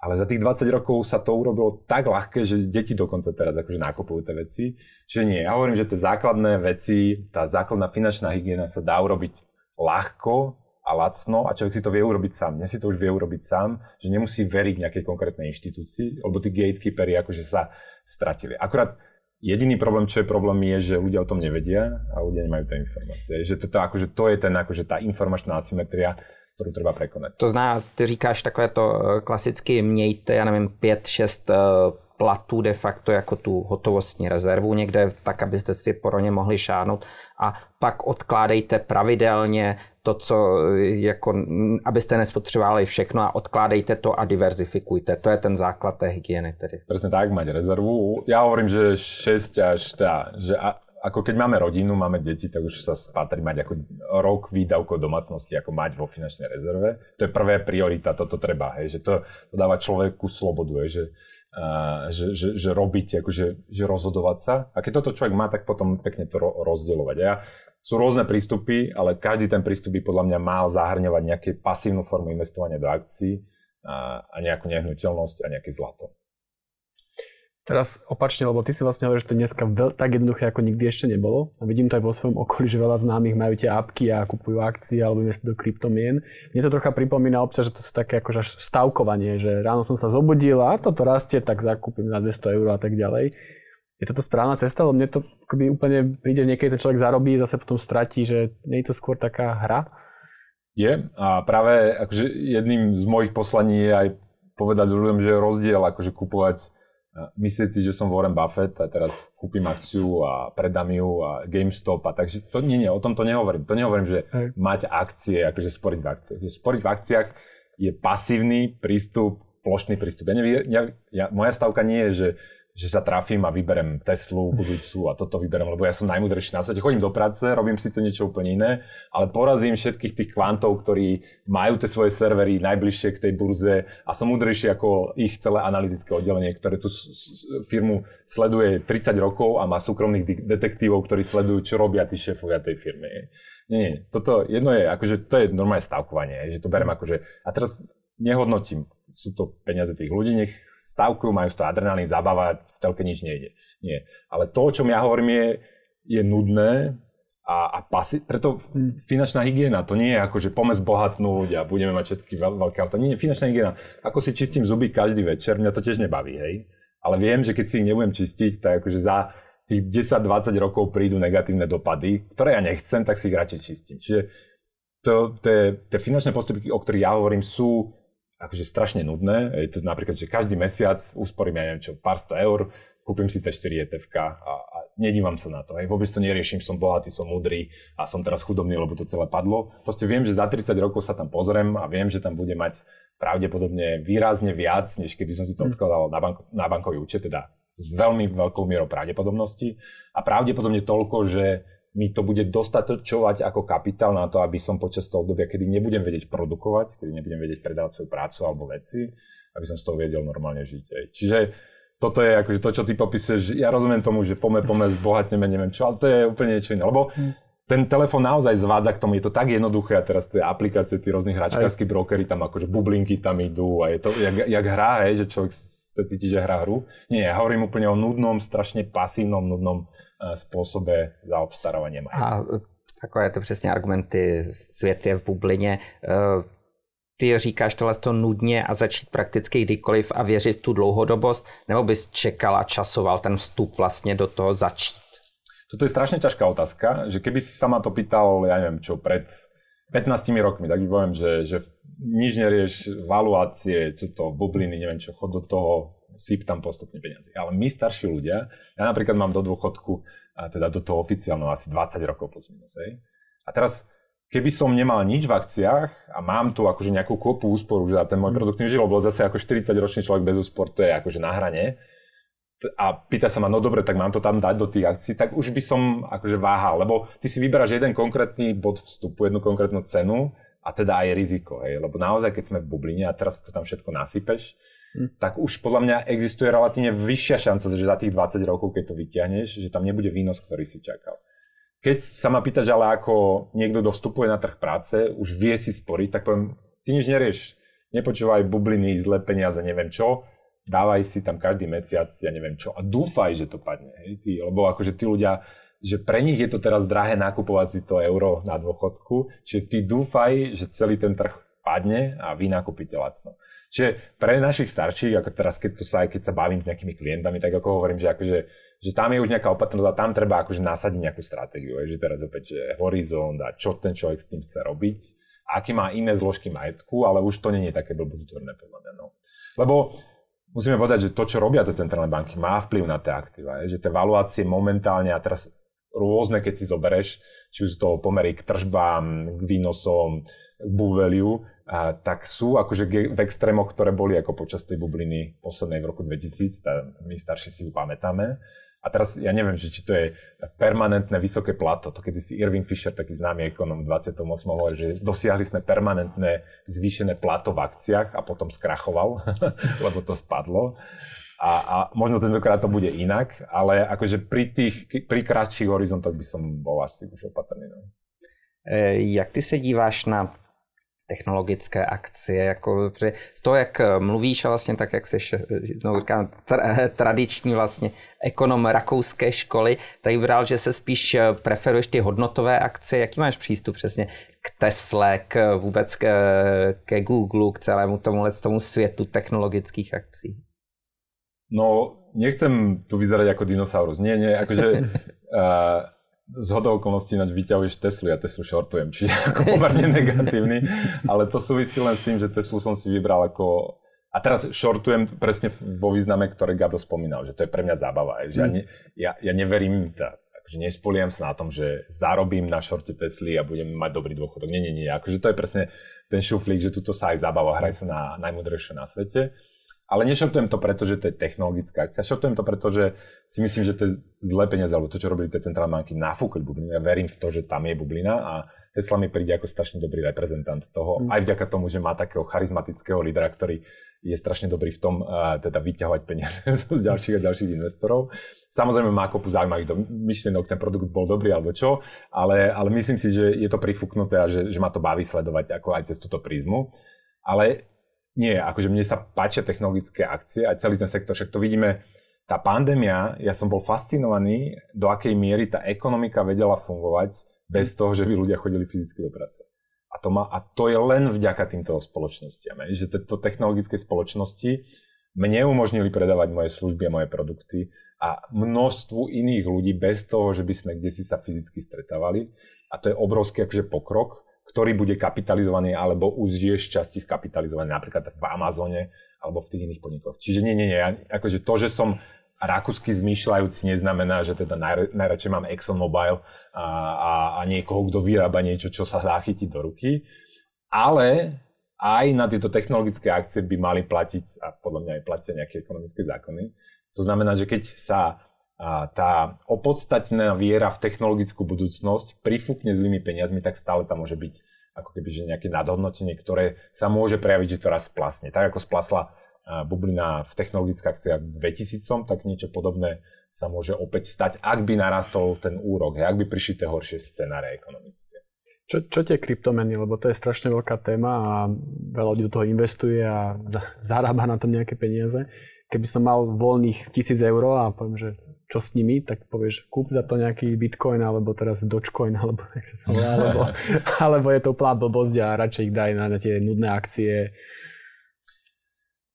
Ale za tých 20 rokov sa to urobilo tak ľahké, že deti dokonca teraz akože nakupujú tie veci. Čiže nie, ja hovorím, že tie základné veci, tá základná finančná hygiena sa dá urobiť ľahko a lacno a človek si to vie urobiť sám. Dnes si to už vie urobiť sám, že nemusí veriť nejakej konkrétnej inštitúcii, lebo tí gatekeepery akože sa stratili. Akurát jediný problém, čo je problém, je, že ľudia o tom nevedia a ľudia nemajú tie informácie. Že to, akože, to je ten, akože tá informačná asymetria, kterou treba překonat. To zná, ty říkáš takové to eh, klasicky mějte, já nevím, pět, šest eh, platů de facto jako tu hotovostní rezervu někde, tak abyste si pro ně mohli šáhnout a pak odkládejte pravidelně to, co eh, jako, abyste nespotřebovali všechno a odkládejte to a diverzifikujte. To je ten základ té hygieny tedy. Presne tak, mať rezervu. Ja hovorím, že 6 až, teda, že ako keď máme rodinu, máme deti, tak už sa spatrí mať ako rok výdavkov domácnosti, ako mať vo finančnej rezerve. To je prvé priorita, toto treba, hej, že to, to dáva človeku slobodu, hej, že, uh, že, že, že robiť, akože, že rozhodovať sa. A keď toto človek má, tak potom pekne to ro- rozdielovať. A ja, sú rôzne prístupy, ale každý ten prístup by podľa mňa mal zahrňovať nejakú pasívnu formu investovania do akcií a, a nejakú nehnuteľnosť a nejaké zlato. Teraz opačne, lebo ty si vlastne hovoríš, že to dneska veľ, tak jednoduché, ako nikdy ešte nebolo. A vidím to aj vo svojom okolí, že veľa známych majú tie apky a kupujú akcie alebo investujú do kryptomien. Mne to trocha pripomína občas, že to sú také akože stavkovanie, že ráno som sa zobudil a toto rastie, tak zakúpim na 200 eur a tak ďalej. Je toto správna cesta? Lebo mne to akoby úplne príde, niekedy ten človek zarobí, zase potom stratí, že nie je to skôr taká hra? Je a práve akože jedným z mojich poslaní je aj povedať ľuďom, že je rozdiel akože kupovať myslieť si, že som Warren Buffett a teraz kúpim akciu a predám ju a GameStop a takže to nie, nie, o tom to nehovorím. To nehovorím, že Hej. mať akcie, akože sporiť v akciách. Že sporiť v akciách je pasívny prístup, plošný prístup. Ja neviem, ja, ja, moja stavka nie je, že že sa trafím a vyberem Teslu budúcu a toto vyberem, lebo ja som najmudrejší na svete. Chodím do práce, robím síce niečo úplne iné, ale porazím všetkých tých kvantov, ktorí majú tie svoje servery najbližšie k tej burze a som múdrejší ako ich celé analytické oddelenie, ktoré tú firmu sleduje 30 rokov a má súkromných detektívov, ktorí sledujú, čo robia tí šéfovia tej firmy. Nie, nie, toto jedno je, akože to je normálne stavkovanie, že to berem akože, a teraz nehodnotím, sú to peniaze tých ľudí, nech stavkujú, majú to adrenalín, zabávať, v telke nič nejde. Nie. Ale to, o čom ja hovorím, je, je nudné a, a pasi- preto finančná hygiena, to nie je ako, že pomec bohatnúť a budeme mať všetky veľ, veľké auta. Nie, finančná hygiena, ako si čistím zuby každý večer, mňa to tiež nebaví, hej. Ale viem, že keď si ich nebudem čistiť, tak akože za tých 10-20 rokov prídu negatívne dopady, ktoré ja nechcem, tak si ich radšej čistím. Čiže to, je, tie finančné postupy, o ktorých ja hovorím, sú akože strašne nudné. Je to napríklad, že každý mesiac usporím, ja neviem čo, pár sto eur, kúpim si tie 4 ETF a, a nedívam sa na to. Hej. Vôbec to neriešim, som bohatý, som mudrý a som teraz chudobný, lebo to celé padlo. Proste viem, že za 30 rokov sa tam pozriem a viem, že tam bude mať pravdepodobne výrazne viac, než keby som si to hm. odkladal na, banko, na bankový účet, teda s veľmi veľkou mierou pravdepodobnosti a pravdepodobne toľko, že mi to bude dostatočovať ako kapitál na to, aby som počas toho obdobia, kedy nebudem vedieť produkovať, kedy nebudem vedieť predávať svoju prácu alebo veci, aby som z toho vedel normálne žiť. Aj. Čiže toto je akože to, čo ty popíšeš. Ja rozumiem tomu, že pome, pome, zbohatneme, neviem čo, ale to je úplne niečo iné. Lebo ten telefón naozaj zvádza k tomu, je to tak jednoduché a teraz tie aplikácie, tí rôznych hračkárskí brokery, tam akože bublinky tam idú a je to jak, jak hra, hej, že človek sa cíti, že hrá hru. Nie, ja hovorím úplne o nudnom, strašne pasívnom, nudnom spôsobe zaobstarávania majetku. A takové to přesně argumenty, svět je v bublině. E, ty říkáš tohle to nudně a začít prakticky kdykoliv a věřit v tu dlouhodobost, nebo bys čekal a časoval ten vstup vlastně do toho začít? Toto je strašne ťažká otázka, že keby si sa ma to pýtal, ja neviem čo, pred 15 rokmi, tak by poviem, že, že nič nerieš, valuácie, čo to, bubliny, neviem čo, chod do toho, syp tam postupne peniaze. Ale my starší ľudia, ja napríklad mám do dôchodku, a teda do toho oficiálneho asi 20 rokov plus minus. Hej. A teraz, keby som nemal nič v akciách a mám tu akože nejakú kopu úsporu, že ten môj mm. produkt nežil, bol zase ako 40 ročný človek bez úspor, to je akože na hrane, a pýta sa ma, no dobre, tak mám to tam dať do tých akcií, tak už by som akože váhal, lebo ty si vyberáš jeden konkrétny bod vstupu, jednu konkrétnu cenu a teda aj riziko, hej, lebo naozaj, keď sme v bubline a teraz to tam všetko nasypeš, Hm. tak už podľa mňa existuje relatívne vyššia šanca, že za tých 20 rokov, keď to vyťahneš, že tam nebude výnos, ktorý si čakal. Keď sa ma pýtaš ale ako niekto, kto vstupuje na trh práce, už vie si sporiť, tak poviem, ty nič nerieš. Nepočúvaj bubliny, zlé peniaze, neviem čo, dávaj si tam každý mesiac, ja neviem čo, a dúfaj, že to padne. Hej? Ty, lebo akože tí ľudia, že pre nich je to teraz drahé nakupovať si to euro na dôchodku, čiže ty dúfaj, že celý ten trh padne a vy nakúpite lacno. Čiže pre našich starších, ako teraz keď, to sa, keď sa bavím s nejakými klientami, tak ako hovorím, že, akože, že tam je už nejaká opatrnosť a tam treba akože nasadiť nejakú stratégiu. Je, že teraz opäť, že horizont a čo ten človek s tým chce robiť, aký má iné zložky majetku, ale už to nie je také blbozútorné podľa mňa. No. Lebo musíme povedať, že to, čo robia tie centrálne banky, má vplyv na tie aktíva. Je, že tie valuácie momentálne a teraz rôzne, keď si zobereš, či už to pomery k tržbám, k výnosom, buveliu, a, tak sú akože v extrémoch, ktoré boli ako počas tej bubliny poslednej v roku 2000, tá, my starší si ju pamätáme. A teraz ja neviem, že či to je permanentné vysoké plato. To kedy si Irving Fisher, taký známy ekonom v 28. hovorí, že dosiahli sme permanentné zvýšené plato v akciách a potom skrachoval, lebo to spadlo. A, a možno tentokrát to bude inak, ale akože pri tých, pri krátších horizontoch by som bol asi už opatrný. No. E, jak ty se díváš na technologické akcie, jako, že z toho, jak mluvíš a vlastně tak, jak jsi, no, říkám, tra, tradiční vlastně ekonom rakouské školy, tak bral, že se spíš preferuješ ty hodnotové akcie. Jaký máš přístup přesně k Tesle, k vůbec k, ke Google, k celému tomuhle tomu světu technologických akcí? No, nechcem tu vyzerať ako dinosaurus. Nie, nie, akože uh, z hodou okolností ináč vyťahuješ Teslu, ja Teslu shortujem, čiže ako pomerne negatívny, ale to súvisí len s tým, že Teslu som si vybral ako a teraz shortujem presne vo význame, ktoré Gabo spomínal, že to je pre mňa zábava. Že mm. ja, ne, ja, ja neverím, tá, akože nespoliam sa na tom, že zarobím na šorte Tesly a budem mať dobrý dôchodok. Nie, nie, nie. Akože to je presne ten šuflík, že tuto sa aj zabava, hraj sa na najmudrejšie na svete. Ale nešortujem to preto, že to je technologická akcia. Šortujem to preto, že si myslím, že to je zlé peniaze, alebo to, čo robili tie centrálne banky, nafúkli bublinu. Ja verím v to, že tam je bublina a Tesla mi príde ako strašne dobrý reprezentant toho, mm. aj vďaka tomu, že má takého charizmatického lídra, ktorý je strašne dobrý v tom uh, teda vyťahovať peniaze z ďalších a ďalších investorov. Samozrejme má kopu zaujímavých myšlienok, ten produkt bol dobrý alebo čo, ale, ale myslím si, že je to prifuknuté a že, že ma to baví sledovať ako aj cez túto prízmu. Ale nie, akože mne sa páčia technologické akcie a celý ten sektor, však to vidíme, tá pandémia, ja som bol fascinovaný, do akej miery tá ekonomika vedela fungovať bez toho, že by ľudia chodili fyzicky do práce. A to, má, a to je len vďaka týmto spoločnostiam, že tieto technologické spoločnosti mne umožnili predávať moje služby a moje produkty a množstvu iných ľudí bez toho, že by sme kde si sa fyzicky stretávali. A to je obrovský akože pokrok, ktorý bude kapitalizovaný alebo už je časti skapitalizovaný napríklad v Amazone alebo v tých iných podnikoch. Čiže nie, nie, nie. Akože to, že som rakúsky zmýšľajúci neznamená, že teda naj, najradšej mám ExxonMobil a, a, a niekoho, kto vyrába niečo, čo sa dá chytiť do ruky. Ale aj na tieto technologické akcie by mali platiť, a podľa mňa aj platia nejaké ekonomické zákony, To znamená, že keď sa tá opodstatnená viera v technologickú budúcnosť prifúkne zlými peniazmi, tak stále tam môže byť ako keby že nejaké nadhodnotenie, ktoré sa môže prejaviť, že to raz splasne. Tak ako splasla bublina v technologických akciách 2000, tak niečo podobné sa môže opäť stať, ak by narastol ten úrok, ak by prišli tie horšie scenáre ekonomické. Čo, čo tie kryptomeny, lebo to je strašne veľká téma a veľa ľudí do toho investuje a zarába na tom nejaké peniaze. Keby som mal voľných tisíc eur a poviem, že čo s nimi, tak povieš, kúp za to nejaký bitcoin, alebo teraz dogecoin, alebo alebo, alebo je to úplná blbosť a radšej ich daj na tie nudné akcie.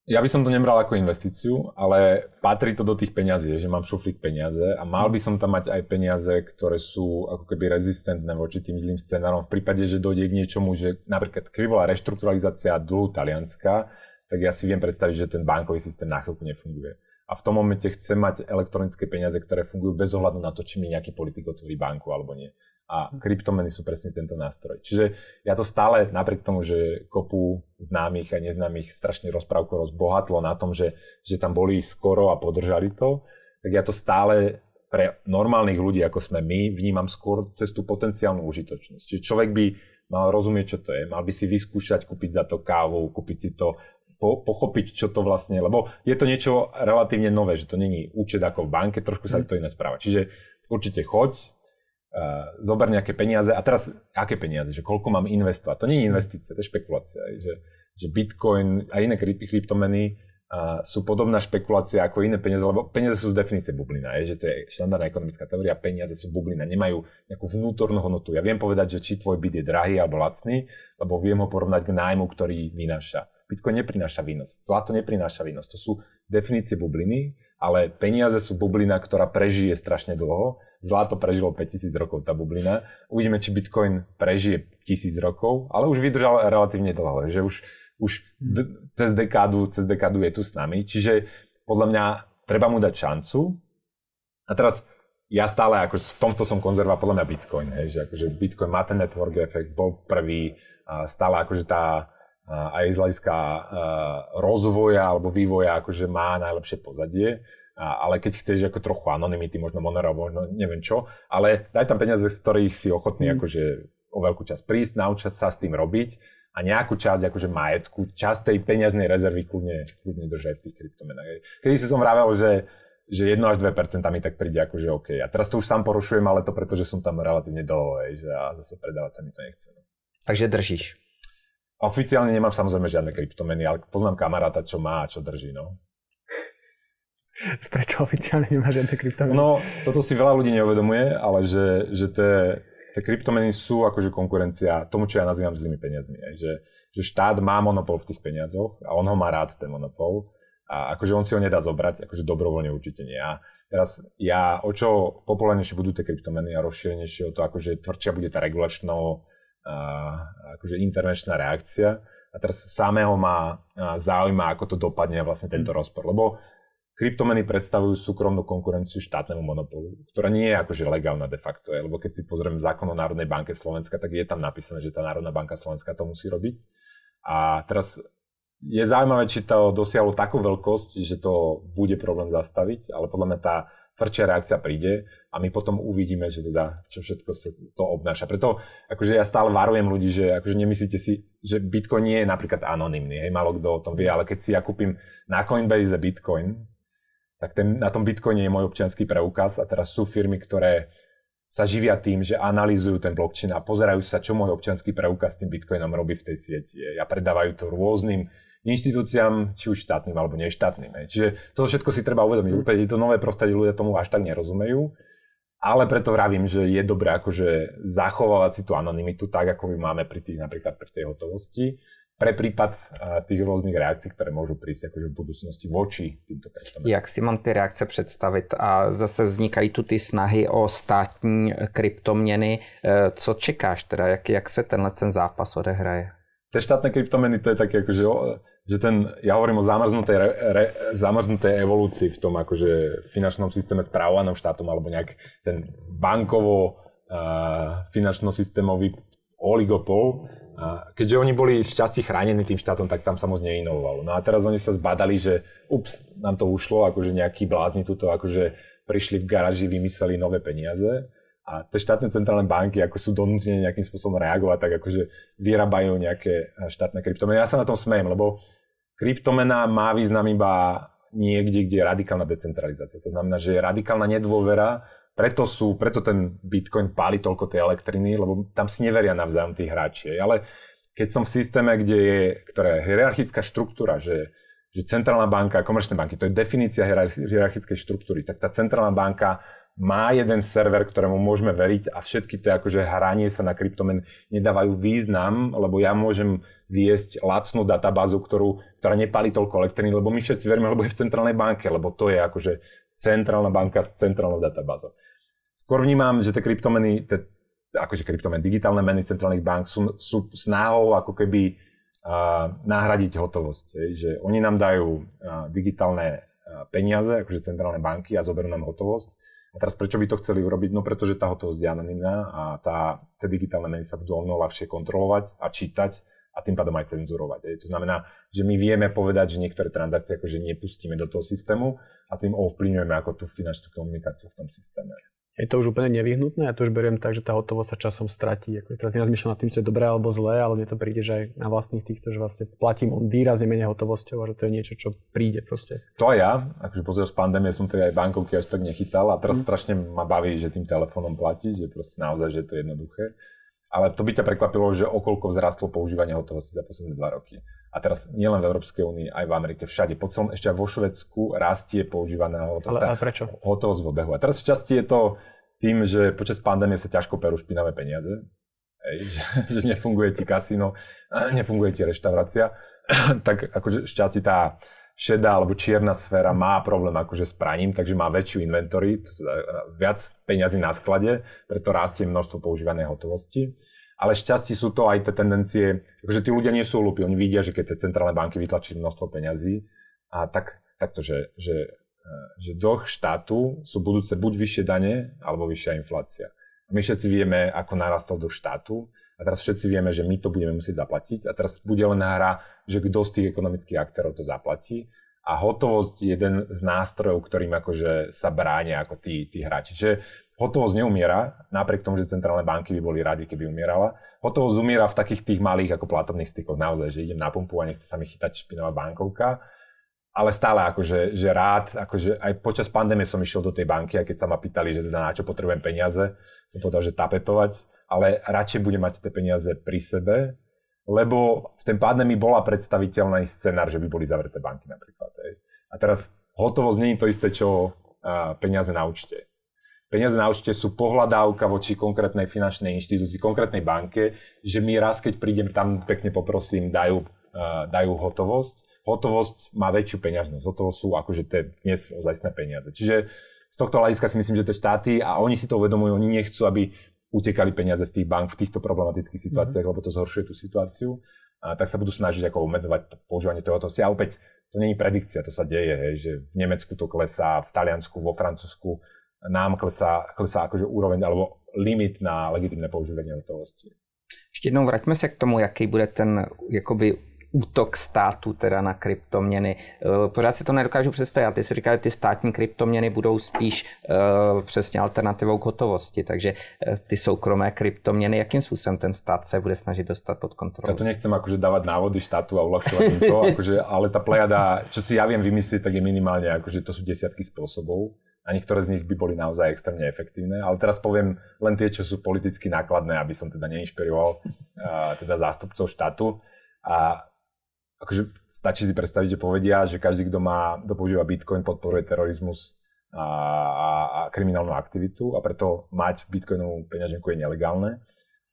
Ja by som to nebral ako investíciu, ale patrí to do tých peňazí, že mám šuflík peniaze a mal by som tam mať aj peniaze, ktoré sú ako keby rezistentné voči tým zlým scenárom. V prípade, že dojde k niečomu, že napríklad keby bola reštrukturalizácia dlhu Talianska, tak ja si viem predstaviť, že ten bankový systém na chvíľku nefunguje a v tom momente chcem mať elektronické peniaze, ktoré fungujú bez ohľadu na to, či mi nejaký politik otvorí banku alebo nie. A kryptomeny sú presne tento nástroj. Čiže ja to stále, napriek tomu, že kopu známych a neznámych strašne rozprávku rozbohatlo na tom, že, že tam boli skoro a podržali to, tak ja to stále pre normálnych ľudí, ako sme my, vnímam skôr cez tú potenciálnu užitočnosť. Čiže človek by mal rozumieť, čo to je, mal by si vyskúšať kúpiť za to kávu, kúpiť si to po, pochopiť, čo to vlastne, lebo je to niečo relatívne nové, že to není účet ako v banke, trošku sa mhm. to iné správa. Čiže určite choď, uh, zober nejaké peniaze a teraz aké peniaze, že koľko mám investovať. To nie je investícia, to je špekulácia. Že, že Bitcoin a iné kryptomeny uh, sú podobná špekulácia ako iné peniaze, lebo peniaze sú z definície bublina, je, že to je štandardná ekonomická teória, peniaze sú bublina, nemajú nejakú vnútornú hodnotu. Ja viem povedať, že či tvoj byt je drahý alebo lacný, lebo viem ho porovnať k nájmu, ktorý vynáša. Bitcoin neprináša výnos, zlato neprináša výnos. To sú definície bubliny, ale peniaze sú bublina, ktorá prežije strašne dlho. Zlato prežilo 5000 rokov, tá bublina. Uvidíme, či Bitcoin prežije 1000 rokov, ale už vydržal relatívne dlho, že už, už d- cez, dekádu, cez dekádu je tu s nami. Čiže podľa mňa treba mu dať šancu. A teraz ja stále, ako v tomto som konzerva, podľa mňa Bitcoin, hej, že akože Bitcoin má ten network efekt, bol prvý, a stále akože tá, aj z hľadiska rozvoja alebo vývoja akože má najlepšie pozadie. Ale keď chceš ako trochu anonymity, možno Monero, možno neviem čo, ale daj tam peniaze, z ktorých si ochotný mm. akože o veľkú časť prísť, naučiť sa s tým robiť a nejakú časť akože majetku, časť tej peňažnej rezervy kľudne, kľudne držať v tých kryptomenách. Kedy si som vravel, že že 1 až 2% mi tak príde akože OK. A teraz to už sám porušujem, ale to preto, že som tam relatívne dlho, že a zase predávať sa mi to nechce. No. Takže držíš. Oficiálne nemám samozrejme žiadne kryptomeny, ale poznám kamaráta, čo má a čo drží, no. Prečo oficiálne nemá žiadne kryptomeny? No, toto si veľa ľudí neuvedomuje, ale že, že tie, tie kryptomeny sú akože konkurencia tomu, čo ja nazývam zlými peniazmi. Aj. Že, že štát má monopol v tých peniazoch a on ho má rád, ten monopol. A akože on si ho nedá zobrať, akože dobrovoľne určite nie. A teraz ja, o čo populárnejšie budú tie kryptomeny a rozšírenejšie o to, akože tvrdšia bude tá regulačno akože intervenčná reakcia. A teraz samého ma zaujíma, ako to dopadne vlastne tento mm. rozpor. Lebo kryptomeny predstavujú súkromnú konkurenciu štátnemu monopolu, ktorá nie je akože legálna de facto. Je, lebo keď si pozrieme zákon o Národnej banke Slovenska, tak je tam napísané, že tá Národná banka Slovenska to musí robiť. A teraz je zaujímavé, či to dosiahlo takú veľkosť, že to bude problém zastaviť, ale podľa mňa tá tvrdšia reakcia príde a my potom uvidíme, že teda čo všetko sa to obnáša. Preto akože ja stále varujem ľudí, že akože nemyslíte si, že Bitcoin nie je napríklad anonymný, hej, málo kto o tom vie, ale keď si ja kúpim na Coinbase Bitcoin, tak ten, na tom Bitcoine je môj občianský preukaz a teraz sú firmy, ktoré sa živia tým, že analýzujú ten blockchain a pozerajú sa, čo môj občianský preukaz s tým Bitcoinom robí v tej sieti. A predávajú to rôznym inštitúciám, či už štátnym alebo neštátnym. Čiže to všetko si treba uvedomiť. Mm. Úplne to nové prostredie ľudia tomu až tak nerozumejú. Ale preto vravím, že je dobré akože zachovávať si tú anonymitu tak, ako my máme pri tých, napríklad pri tej hotovosti, pre prípad tých rôznych reakcií, ktoré môžu prísť akože v budúcnosti voči týmto kryptomenám. Jak si mám ty reakce představit? A zase vznikají tu ty snahy o státní kryptoměny. E, co čekáš teda? Jak, jak se tenhle ten zápas odehraje? Tie štátne kryptomeny to je také akože že ten, ja hovorím o zamrznutej, re, re, zamrznutej evolúcii v tom akože finančnom systéme správovanom štátom alebo nejak ten bankovo uh, finančno-systémový oligopol A keďže oni boli v časti chránení tým štátom, tak tam sa moc neinovovalo. No a teraz oni sa zbadali, že ups, nám to ušlo, akože nejakí blázni tuto akože prišli v garáži, vymysleli nové peniaze a tie štátne centrálne banky ako sú donútené nejakým spôsobom reagovať, tak akože vyrábajú nejaké štátne kryptomeny. Ja sa na tom smejem, lebo kryptomena má význam iba niekde, kde je radikálna decentralizácia. To znamená, že je radikálna nedôvera preto, sú, preto ten Bitcoin páli toľko tej elektriny, lebo tam si neveria navzájom tí hráči. Ale keď som v systéme, kde je, ktorá je hierarchická štruktúra, že, že centrálna banka, komerčné banky, to je definícia hierarchickej štruktúry, tak tá centrálna banka má jeden server, ktorému môžeme veriť a všetky tie akože hranie sa na kryptomen nedávajú význam, lebo ja môžem viesť lacnú databázu, ktorú, ktorá nepálí toľko elektriny, lebo my všetci veríme, lebo je v centrálnej banke, lebo to je akože centrálna banka s centrálnou databázou. Skôr vnímam, že tie kryptomeny, tie, akože kryptomeny, digitálne meny centrálnych bank sú, sú snahou ako keby uh, nahradiť hotovosť. Je, že oni nám dajú uh, digitálne uh, peniaze, akože centrálne banky a zoberú nám hotovosť. A teraz prečo by to chceli urobiť? No pretože tá hotovosť je anonimná a tá, tie digitálne meny sa budú ľahšie kontrolovať a čítať a tým pádom aj cenzurovať. Je. To znamená, že my vieme povedať, že niektoré transakcie akože nepustíme do toho systému a tým ovplyvňujeme ako tú finančnú komunikáciu v tom systéme. Je to už úplne nevyhnutné? Ja to už beriem tak, že tá hotovosť sa časom stratí. Ako teraz nerozmýšľam nad tým, čo je dobré alebo zlé, ale mne to príde, že aj na vlastných týchto, že vlastne platím on výrazne menej hotovosťou a že to je niečo, čo príde proste. To ja, akože z pandémie som teda aj bankovky až tak nechytal a teraz mm. strašne ma baví, že tým telefónom platí, že proste naozaj, že to je jednoduché. Ale to by ťa prekvapilo, že okolko vzrastlo používanie hotovosti za posledné dva roky. A teraz nielen v Európskej únii, aj v Amerike, všade. Po celom, ešte aj vo Švedsku rastie používaná hotovosť. Ale, ale prečo? Hotovosť v obehu. A teraz v časti je to tým, že počas pandémie sa ťažko perú špinavé peniaze. Hej, že, že nefunguje ti kasino, nefunguje ti reštaurácia. tak akože šťastí tá šedá alebo čierna sféra má problém akože s praním, takže má väčšiu inventory, viac peňazí na sklade, preto rastie množstvo používanej hotovosti. Ale šťastí sú to aj tie tendencie, akože tí ľudia nie sú hlúpi, oni vidia, že keď tie centrálne banky vytlačili množstvo peňazí, a tak, takto, že, že, že dlh štátu sú budúce buď vyššie dane, alebo vyššia inflácia. My všetci vieme, ako narastol dlh štátu, a teraz všetci vieme, že my to budeme musieť zaplatiť a teraz bude len hra, že kto z tých ekonomických aktérov to zaplatí a hotovosť je jeden z nástrojov, ktorým akože sa bránia ako tí, tí hráči. Čiže hotovosť neumiera, napriek tomu, že centrálne banky by boli radi, keby umierala. Hotovosť umiera v takých tých malých ako platobných stykoch, naozaj, že idem na pumpu a nechce sa mi chytať špinavá bankovka. Ale stále akože, že rád, akože aj počas pandémie som išiel do tej banky a keď sa ma pýtali, že teda na čo potrebujem peniaze, som povedal, že tapetovať ale radšej bude mať tie peniaze pri sebe, lebo v ten pandémii bola predstaviteľný scenár, že by boli zavreté banky napríklad. Hej. A teraz hotovosť nie je to isté, čo a, peniaze na účte. Peniaze na účte sú pohľadávka voči konkrétnej finančnej inštitúcii, konkrétnej banke, že mi raz, keď prídem tam, pekne poprosím, dajú, uh, dajú hotovosť. Hotovosť má väčšiu peňažnosť. Hotovosť sú akože tie dnes ozajstné peniaze. Čiže z tohto hľadiska si myslím, že tie štáty, a oni si to uvedomujú, oni nechcú, aby utekali peniaze z tých bank v týchto problematických situáciách, mm-hmm. lebo to zhoršuje tú situáciu, a tak sa budú snažiť ako obmedzovať používanie toho A opäť, to je predikcia, to sa deje, hej, že v Nemecku to klesá, v Taliansku, vo Francúzsku nám klesá, klesá akože úroveň alebo limit na legitimné používanie hotovosti. Ještě jednou vraťme se k tomu, jaký bude ten jakoby útok státu teda na kryptoměny. Eh, pořád si to nedokážu představit. Ty si říkal, že ty státní kryptoměny budou spíš uh, přesně alternativou k hotovosti, takže uh, ty soukromé kryptoměny, jakým způsobem ten stát se bude snažit dostat pod kontrolu? Ja tu nechcem akože dávať návody štátu a uľahčovať im to, akože, ale tá plejada, čo si ja viem vymyslieť, tak je minimálne, akože to sú desiatky spôsobov a niektoré z nich by boli naozaj extrémne efektívne. Ale teraz poviem len tie, čo sú politicky nákladné, aby som teda neinšpiroval uh, teda zástupcov štátu. A akože stačí si predstaviť, že povedia, že každý, kto má, kto používa Bitcoin, podporuje terorizmus a, a, a kriminálnu aktivitu a preto mať Bitcoinovú peňaženku je nelegálne.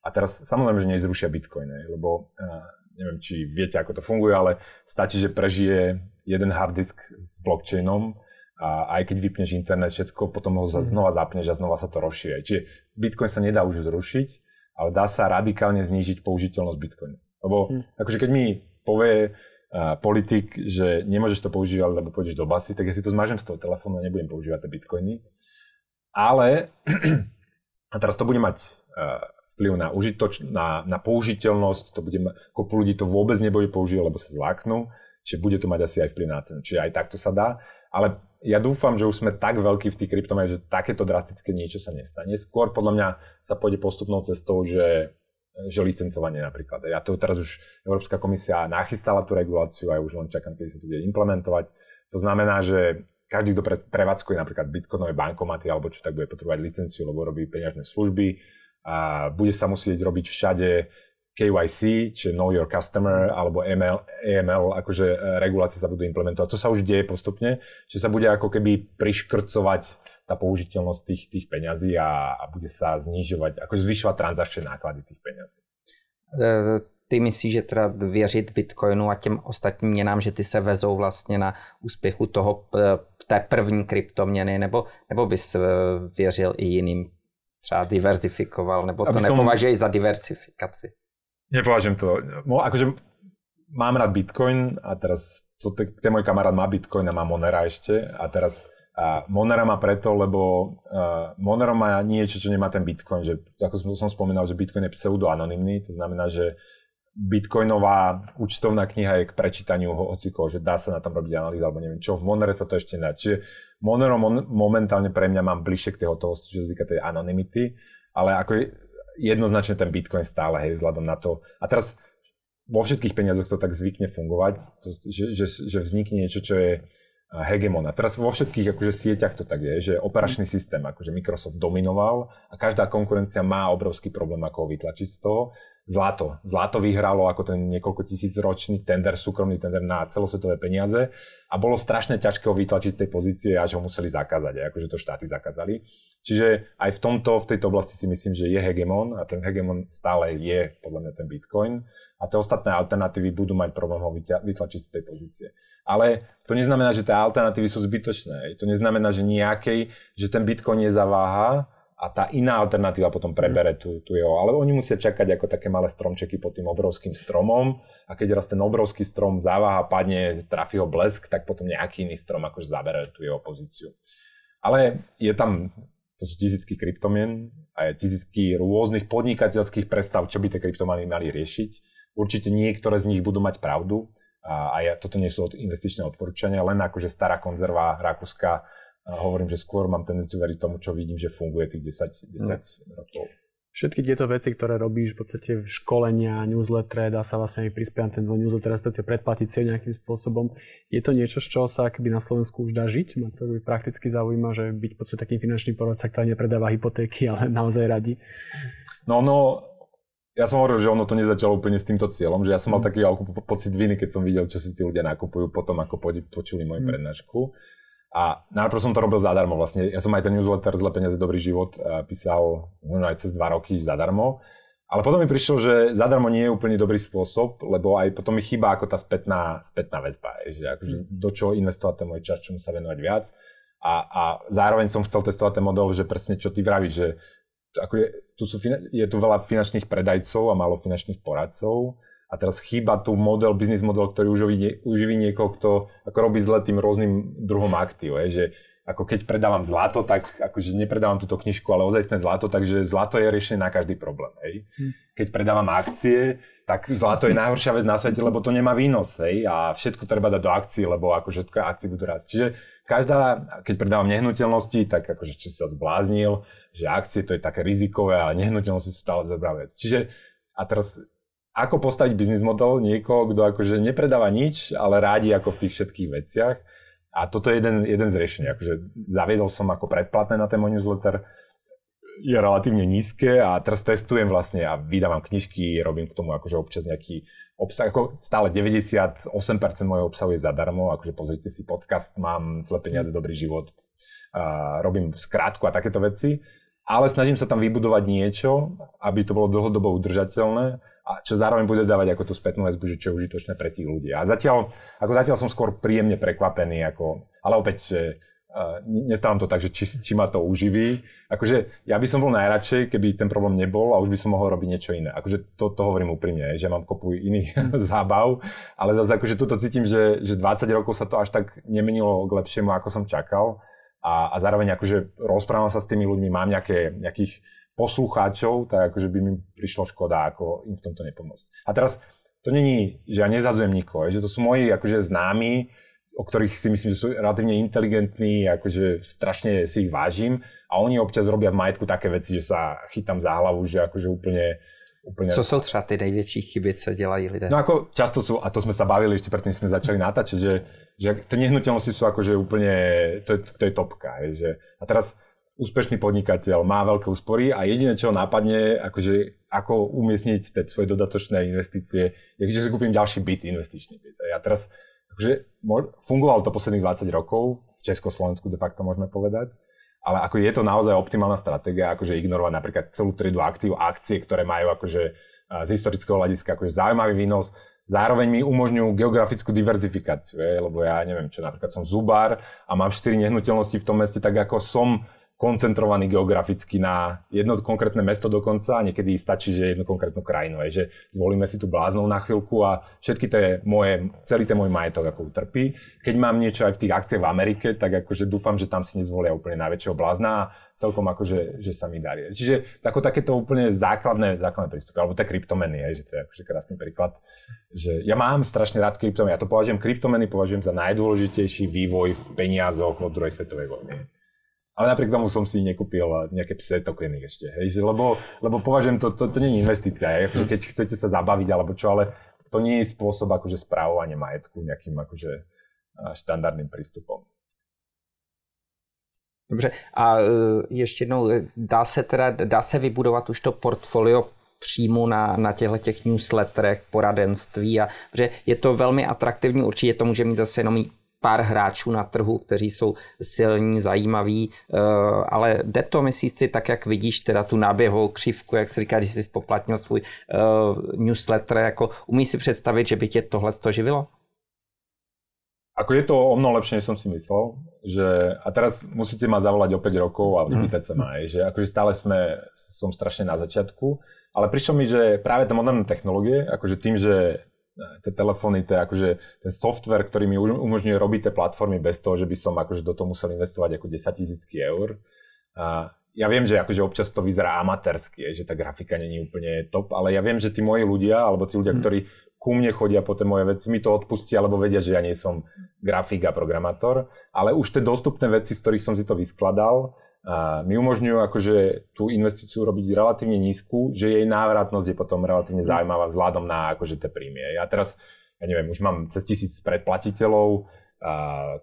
A teraz samozrejme, že nezrušia Bitcoin, ne? lebo uh, neviem, či viete, ako to funguje, ale stačí, že prežije jeden hard disk s blockchainom a aj keď vypneš internet, všetko, potom ho mhm. znova zapneš a znova sa to rozšíri. Čiže Bitcoin sa nedá už zrušiť, ale dá sa radikálne znížiť použiteľnosť Bitcoinu. Lebo hmm. akože keď mi povie politik, že nemôžeš to používať, lebo pôjdeš do basy, tak ja si to zmažem z toho telefónu a nebudem používať tie bitcoiny. Ale, a teraz to bude mať vplyv na, užitoč, na, na použiteľnosť, to bude, kopu ľudí to vôbec nebude používať, lebo sa zláknú, čiže bude to mať asi aj vplyv na cenu. Čiže aj takto sa dá, ale ja dúfam, že už sme tak veľkí v tých kryptomenách, že takéto drastické niečo sa nestane. Skôr podľa mňa sa pôjde postupnou cestou, že že licencovanie napríklad. Ja to teraz už Európska komisia nachystala tú reguláciu a ja už len čakám, kedy sa to bude implementovať. To znamená, že každý, kto pre, prevádzkuje napríklad bitcoinové bankomaty alebo čo tak bude potrebovať licenciu, lebo robí peňažné služby a bude sa musieť robiť všade KYC, čiže Know Your Customer, alebo ML, AML, akože e, regulácie sa budú implementovať. To sa už deje postupne, že sa bude ako keby priškrcovať tá použiteľnosť tých, tých peňazí a, a bude sa znižovať, akože zvyšovať transakčné náklady tých peňazí. E, ty myslíš, že teda věřit Bitcoinu a těm ostatním měnám, že ty se vezou vlastně na úspěchu toho, e, té první kryptoměny, nebo, nebo bys e, věřil i jiným, třeba diverzifikoval, nebo to Aby nepovažuješ som... za diversifikaci? Nepovažujem to. No, akože mám rád Bitcoin a teraz, to, ten môj kamarát má Bitcoin a má Monera ešte a teraz a Monera má preto, lebo uh, Monero má niečo, čo nemá ten Bitcoin, že ako som, spomínal, že Bitcoin je pseudo-anonymný, to znamená, že bitcoinová účtovná kniha je k prečítaniu hociko, že dá sa na tom robiť analýza alebo neviem čo. V Monere sa to ešte nedá. Čiže Monero mon- momentálne pre mňa mám bližšie k tej hotovosti, čo sa týka tej anonymity, ale ako je jednoznačne ten bitcoin stále, hej, vzhľadom na to. A teraz vo všetkých peniazoch to tak zvykne fungovať, to, že, že, že vznikne niečo, čo je hegemon. A teraz vo všetkých akože, sieťach to tak je, že operačný systém, akože Microsoft dominoval a každá konkurencia má obrovský problém, ako ho vytlačiť z toho zlato. Zlato vyhralo ako ten niekoľko tisíc ročný tender, súkromný tender na celosvetové peniaze a bolo strašne ťažké ho vytlačiť z tej pozície, až ho museli zakázať, aj akože to štáty zakázali. Čiže aj v tomto, v tejto oblasti si myslím, že je hegemon a ten hegemon stále je podľa mňa ten Bitcoin a tie ostatné alternatívy budú mať problém ho vytlačiť z tej pozície. Ale to neznamená, že tie alternatívy sú zbytočné. To neznamená, že nejakej, že ten Bitcoin nezaváha, a tá iná alternatíva potom prebere tú, tú jeho. Ale oni musia čakať ako také malé stromčeky pod tým obrovským stromom a keď raz ten obrovský strom závaha, padne, trafí ho blesk, tak potom nejaký iný strom akože zabere tú jeho pozíciu. Ale je tam, to sú tisícky kryptomien a je tisícky rôznych podnikateľských predstav, čo by tie kryptomeny mali riešiť. Určite niektoré z nich budú mať pravdu a, a ja, toto nie sú investičné odporúčania, len akože stará konzerva Rakúska hovorím, že skôr mám tendenciu veriť tomu, čo vidím, že funguje tých 10, 10 mm. rokov. Všetky tieto veci, ktoré robíš, v podstate školenia, newsletter, dá sa vlastne aj prispievať na ten newsletter, respektíve predplatiť si nejakým spôsobom. Je to niečo, z čoho sa akby na Slovensku už dá žiť? Ma sa prakticky zaujíma, že byť v podstate takým finančným poradca, ktorý nepredáva hypotéky, ale naozaj radi. No, no, ja som hovoril, že ono to nezačalo úplne s týmto cieľom, že ja som mal mm. taký pocit viny, keď som videl, čo si tí ľudia nakupujú potom, ako počuli moju mm. prednášku. A najprv som to robil zadarmo vlastne. Ja som aj ten newsletter Zle peniaze, dobrý život eh, písal možno aj cez dva roky zadarmo. Ale potom mi prišlo, že zadarmo nie je úplne dobrý spôsob, lebo aj potom mi chýba ako tá spätná, spätná väzba, že akože do čoho investovať ten môj čas, čomu sa venovať viac. A, a zároveň som chcel testovať ten model, že presne čo ty vravíš, že ako je, tu sú, je tu veľa finančných predajcov a málo finančných poradcov a teraz chýba tu model, biznis model, ktorý uživí, uživí niekoho, kto ako robí zle tým rôznym druhom aktív. Je, že ako keď predávam zlato, tak akože nepredávam túto knižku, ale ozajstné zlato, takže zlato je riešenie na každý problém. Hej. Hm. Keď predávam akcie, tak zlato je najhoršia vec na svete, lebo to nemá výnos. Hej, a všetko treba dať do akcií, lebo akože akcie budú rásť. Čiže každá, keď predávam nehnuteľnosti, tak akože či sa zbláznil, že akcie to je také rizikové a nehnuteľnosti sú stále dobrá vec. Čiže a teraz ako postaviť biznis model niekoho, kto akože nepredáva nič, ale rádi ako v tých všetkých veciach. A toto je jeden, jeden z riešení. Akože zaviedol som ako predplatné na ten newsletter, je relatívne nízke a teraz testujem vlastne a vydávam knižky, robím k tomu akože občas nejaký obsah, ako stále 98% môjho obsahu je zadarmo, akože pozrite si podcast, mám zle dobrý život, a robím skrátku a takéto veci, ale snažím sa tam vybudovať niečo, aby to bolo dlhodobo udržateľné a čo zároveň bude dávať ako tú spätnú väzbu, že čo je užitočné pre tých ľudí. A zatiaľ, ako zatiaľ som skôr príjemne prekvapený, ako, ale opäť, že uh, nestávam to tak, že či, či ma to uživí. Akože ja by som bol najradšej, keby ten problém nebol a už by som mohol robiť niečo iné. Akože to, to hovorím úprimne, že mám kopu iných zábav, ale zase akože tuto cítim, že, že 20 rokov sa to až tak nemenilo k lepšiemu, ako som čakal. A, a zároveň akože rozprávam sa s tými ľuďmi, mám nejaké, nejakých poslucháčov, tak akože by mi prišlo škoda, ako im v tomto nepomôcť. A teraz to není, že ja nezazujem nikoho, že to sú moji akože známi, o ktorých si myslím, že sú relatívne inteligentní, akože strašne si ich vážim a oni občas robia v majetku také veci, že sa chytám za hlavu, že akože úplne Úplne... Co jsou třeba ty největší chyby, co dělají lidé? No ako často sú, a to sme sa bavili ešte predtým, sme začali natáčať, že, že tie nehnuteľnosti sú akože úplne, to je, to je topka. Je, že, a teraz úspešný podnikateľ má veľké úspory a jediné, čo ho nápadne, akože ako umiestniť tie svoje dodatočné investície, je, že si kúpim ďalší byt, investičný byt. A teraz akože, fungovalo to posledných 20 rokov, v Československu de facto môžeme povedať, ale ako je to naozaj optimálna stratégia, akože ignorovať napríklad celú triedu aktív, akcie, ktoré majú akože z historického hľadiska akože zaujímavý výnos, zároveň mi umožňujú geografickú diverzifikáciu, je, lebo ja neviem čo, napríklad som zubár a mám 4 nehnuteľnosti v tom meste, tak ako som koncentrovaný geograficky na jedno konkrétne mesto dokonca a niekedy stačí, že jednu konkrétnu krajinu. Aj, že zvolíme si tu bláznou na chvíľku a všetky tie moje, celý ten môj majetok ako utrpí. Keď mám niečo aj v tých akciách v Amerike, tak akože dúfam, že tam si nezvolia úplne najväčšieho blázna a celkom akože, že sa mi darí. Čiže ako takéto úplne základné, základné prístupy, alebo tie kryptomeny, aj, že to je akože krásny príklad. Že ja mám strašne rád kryptomeny, ja to považujem, kryptomeny považujem za najdôležitejší vývoj v peniazoch od druhej svetovej vojny ale napriek tomu som si nekúpil nejaké psé tokeny ešte, hej, že lebo, lebo považujem to, to, to nie je investícia, hej, akože keď chcete sa zabaviť alebo čo, ale to nie je spôsob akože správovanie majetku nejakým akože štandardným prístupom. Dobře, a e, ještě jednou, e, dá se teda, dá se vybudovat už to portfolio přímo na, na těchto těch newsletterech, poradenství a že je to velmi atraktivní, určitě to může mít zase jenom pár hráčů na trhu, kteří jsou silní, zajímaví, eh, ale jde to, myslíš si, tak jak vidíš teda tu náběhovou křivku, jak se říká, když jsi spoplatnil svůj uh, newsletter, jako umíš si představit, že by tě tohle to živilo? Ako je to o mnoho lepšie, než som si myslel, že a teraz musíte ma zavolať o 5 rokov a mhm. spýtať sa ma, že akože stále sme, som strašne na začiatku, ale prišlo mi, že práve tie moderné technológie, akože tým, že tie telefóny, to je akože ten software, ktorý mi umožňuje robiť tie platformy bez toho, že by som akože do toho musel investovať ako 10 tisícky eur. A ja viem, že akože občas to vyzerá amatérsky, že tá grafika není úplne top, ale ja viem, že tí moji ľudia, alebo tí ľudia, hmm. ktorí ku mne chodia po tie moje veci, mi to odpustia, alebo vedia, že ja nie som grafik a programátor, ale už tie dostupné veci, z ktorých som si to vyskladal, a mi umožňujú akože tú investíciu robiť relatívne nízku, že jej návratnosť je potom relatívne zaujímavá vzhľadom na akože tie príjmy. Ja teraz, ja neviem, už mám cez tisíc predplatiteľov, a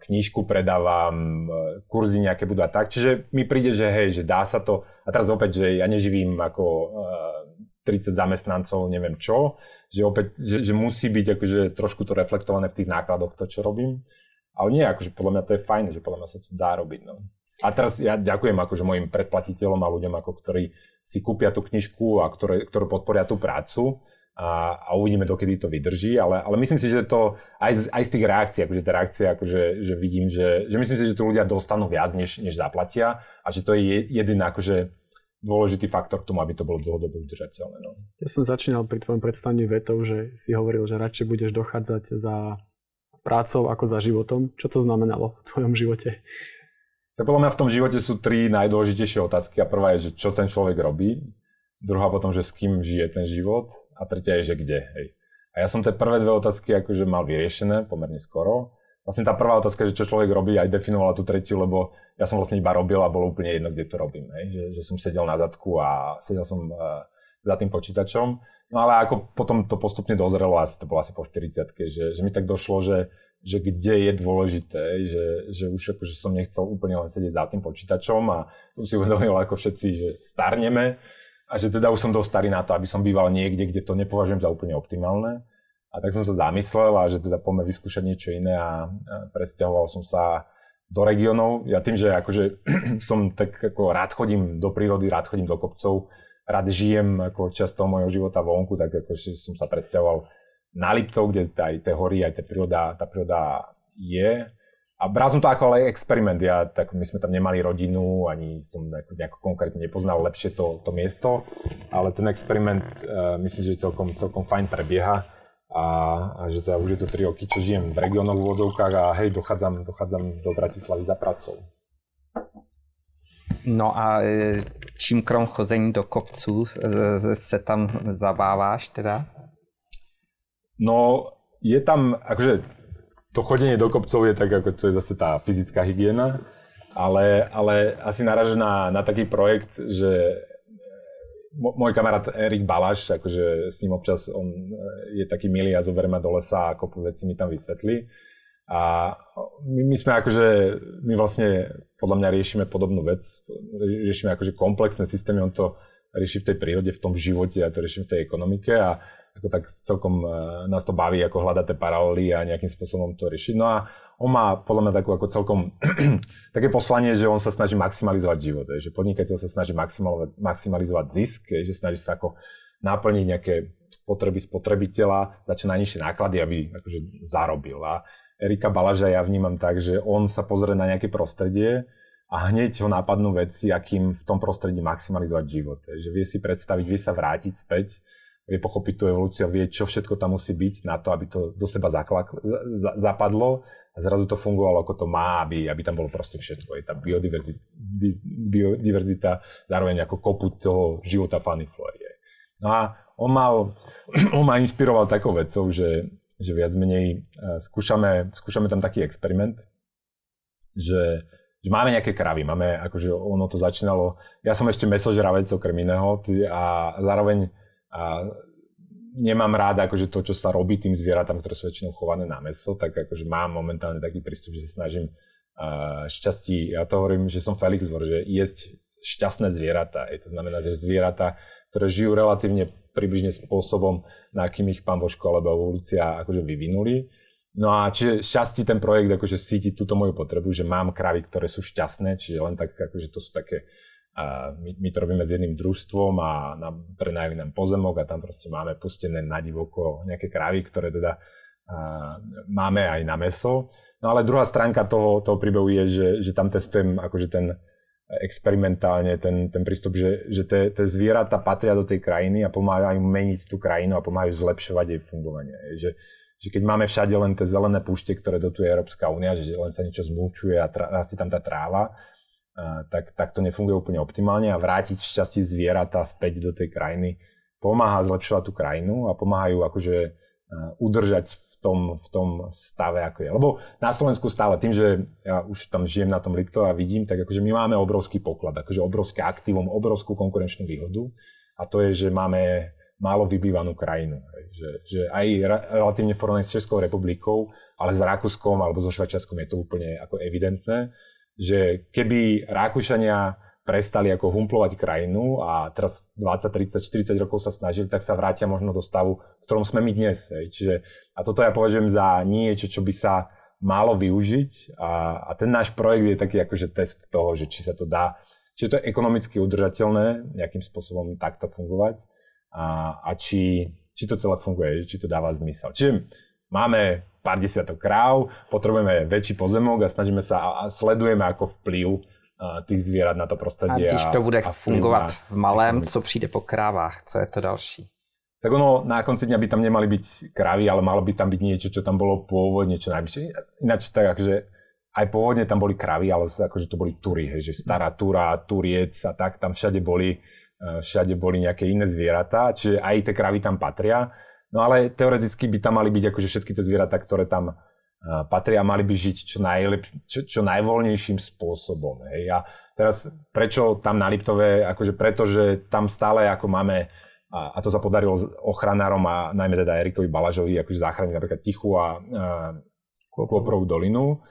knížku predávam, e, kurzy nejaké budú a tak. Čiže mi príde, že hej, že dá sa to. A teraz opäť, že ja neživím ako uh, e, 30 zamestnancov, neviem čo, že opäť, že, že musí byť akože trošku to reflektované v tých nákladoch, to, čo robím. Ale nie, akože podľa mňa to je fajn, že podľa mňa sa to dá robiť. No. A teraz ja ďakujem akože mojim predplatiteľom a ľuďom, ako ktorí si kúpia tú knižku a ktoré, ktoré podporia tú prácu a, a uvidíme, dokedy to vydrží, ale, ale myslím si, že to aj z, aj z tých reakcií, akože tie reakcie, akože, že vidím, že, že myslím si, že tu ľudia dostanú viac, než, než zaplatia a že to je jediný akože dôležitý faktor k tomu, aby to bolo dlhodobo udržateľné. No. Ja som začínal pri tvojom predstavení vetou, že si hovoril, že radšej budeš dochádzať za prácou ako za životom. Čo to znamenalo v tvojom živote? Tak podľa mňa v tom živote sú tri najdôležitejšie otázky. A prvá je, že čo ten človek robí. Druhá potom, že s kým žije ten život. A tretia je, že kde. Hej. A ja som tie prvé dve otázky akože mal vyriešené pomerne skoro. Vlastne tá prvá otázka, že čo človek robí, aj definovala tú tretiu, lebo ja som vlastne iba robil a bolo úplne jedno, kde to robím. Hej. Že, že som sedel na zadku a sedel som uh, za tým počítačom. No ale ako potom to postupne dozrelo, asi to bolo asi po 40 že, že mi tak došlo, že že kde je dôležité, že, že už akože som nechcel úplne len sedieť za tým počítačom a som si uvedomil ako všetci, že starneme a že teda už som dosť starý na to, aby som býval niekde, kde to nepovažujem za úplne optimálne. A tak som sa zamyslel a že teda poďme vyskúšať niečo iné a, presťahoval som sa do regionov. Ja tým, že akože som tak ako rád chodím do prírody, rád chodím do kopcov, rád žijem ako časť toho môjho života vonku, tak akože som sa presťahoval na Liptov, kde aj tie hory, aj tá príroda, tá príroda je. A bral som to ako ale experiment. Ja, tak my sme tam nemali rodinu, ani som nejako, nejako konkrétne nepoznal lepšie to, to miesto, ale ten experiment uh, myslím, že celkom, celkom fajn prebieha a, a že teda už je to 3 roky, čo žijem v regiónoch v vodovkách a hej, dochádzam, dochádzam do Bratislavy za pracou. No a e, čím krom chození do kopců se tam zabáváš teda? No, je tam, akože to chodenie do kopcov je tak, ako to je zase tá fyzická hygiena, ale, ale asi naraža na, na taký projekt, že môj kamarát Erik Balaš, akože s ním občas on e, je taký milý a zoberie ma do lesa a kopu veci mi tam vysvetlí. A my, my sme akože, my vlastne podľa mňa riešime podobnú vec. Riešime akože komplexné systémy, on to rieši v tej prírode, v tom živote a to riešim v tej ekonomike a ako tak celkom e, nás to baví, ako hľadať tie paralely a nejakým spôsobom to riešiť. No a on má podľa mňa takú ako celkom také poslanie, že on sa snaží maximalizovať život, že podnikateľ sa snaží maximalizovať zisk, že snaží sa ako naplniť nejaké potreby spotrebiteľa za čo najnižšie náklady, aby akože zarobil. A Erika Balaža ja vnímam tak, že on sa pozrie na nejaké prostredie a hneď ho napadnú veci, akým v tom prostredí maximalizovať život. Že vie si predstaviť, vie sa vrátiť späť, vie pochopiť tú evolúciu a vie, čo všetko tam musí byť na to, aby to do seba zaklak, za, zapadlo a zrazu to fungovalo ako to má, aby, aby tam bolo proste všetko. Je tá biodiverzita, biodiverzita zároveň ako kopu toho života Fanny Flory. No a on, mal, on ma inšpiroval takou vecou, že, že viac menej uh, skúšame, skúšame tam taký experiment, že, že máme nejaké kravy, máme, akože ono to začínalo, ja som ešte mesožravec okrem iného a zároveň a nemám rád akože to, čo sa robí tým zvieratám, ktoré sú väčšinou chované na meso, tak akože mám momentálne taký prístup, že sa snažím uh, šťastí, ja to hovorím, že som Felix Vor, že jesť šťastné zvieratá. Je to znamená, že zvieratá, ktoré žijú relatívne približne spôsobom, na akým ich pán Božko alebo evolúcia akože vyvinuli. No a čiže šťastí ten projekt akože cíti túto moju potrebu, že mám kravy, ktoré sú šťastné, čiže len tak akože to sú také my, my to robíme s jedným družstvom a nám prenajali nám pozemok a tam proste máme pustené na divoko nejaké krávy, ktoré teda a, máme aj na meso. No ale druhá stránka toho, toho príbehu je, že, že tam testujem akože ten experimentálne ten, ten prístup, že, že tie, tie zvieratá patria do tej krajiny a pomáhajú meniť tú krajinu a pomáhajú zlepšovať jej fungovanie. Že, že keď máme všade len tie zelené púšte, ktoré dotuje Európska únia, že len sa niečo zmúčuje a rastie tam tá tráva, tak, tak to nefunguje úplne optimálne a vrátiť šťastie zvieratá späť do tej krajiny pomáha zlepšovať tú krajinu a pomáhajú akože udržať v tom, v tom stave, ako je. Lebo na Slovensku stále tým, že ja už tam žijem na tom Lipto a vidím, tak akože my máme obrovský poklad, akože obrovské aktívum, obrovskú konkurenčnú výhodu a to je, že máme málo vybývanú krajinu. Že, že aj relatívne v porovnaní s Českou republikou, ale s Rakúskom alebo so Švajčiarskom je to úplne ako evidentné že keby Rakúšania prestali ako humplovať krajinu a teraz 20, 30, 40 rokov sa snažili, tak sa vrátia možno do stavu, v ktorom sme my dnes. Hej. Čiže, a toto ja považujem za niečo, čo by sa malo využiť a, a ten náš projekt je taký akože test toho, že či sa to dá, či je to ekonomicky udržateľné nejakým spôsobom takto fungovať a, a či, či to celé funguje, či to dáva zmysel. Čiže máme pár desiatok kráv, potrebujeme väčší pozemok a snažíme sa a sledujeme ako vplyv tých zvierat na to prostredie. A když to bude a fungovat v malém, co přijde po krávách, co je to další? Tak ono na konci dňa by tam nemali byť krávy, ale malo by tam byť niečo, čo tam bolo pôvodne, čo najbližšie. Ináč tak, akože aj pôvodne tam boli kravy, ale akože to boli tury, hej, že stará tura, turiec a tak, tam všade boli, e, všade boli nejaké iné zvieratá, čiže aj tie kravy tam patria. No ale teoreticky by tam mali byť akože všetky tie zvieratá, ktoré tam patria a mali by žiť čo, najlep, čo, čo najvoľnejším spôsobom. Hej. A teraz prečo tam na Liptove, akože preto, že tam stále ako máme a, a to sa podarilo ochranárom a najmä teda Erikovi Balažovi akože záchrániť napríklad Tichu a, a Kôprovú dolinu,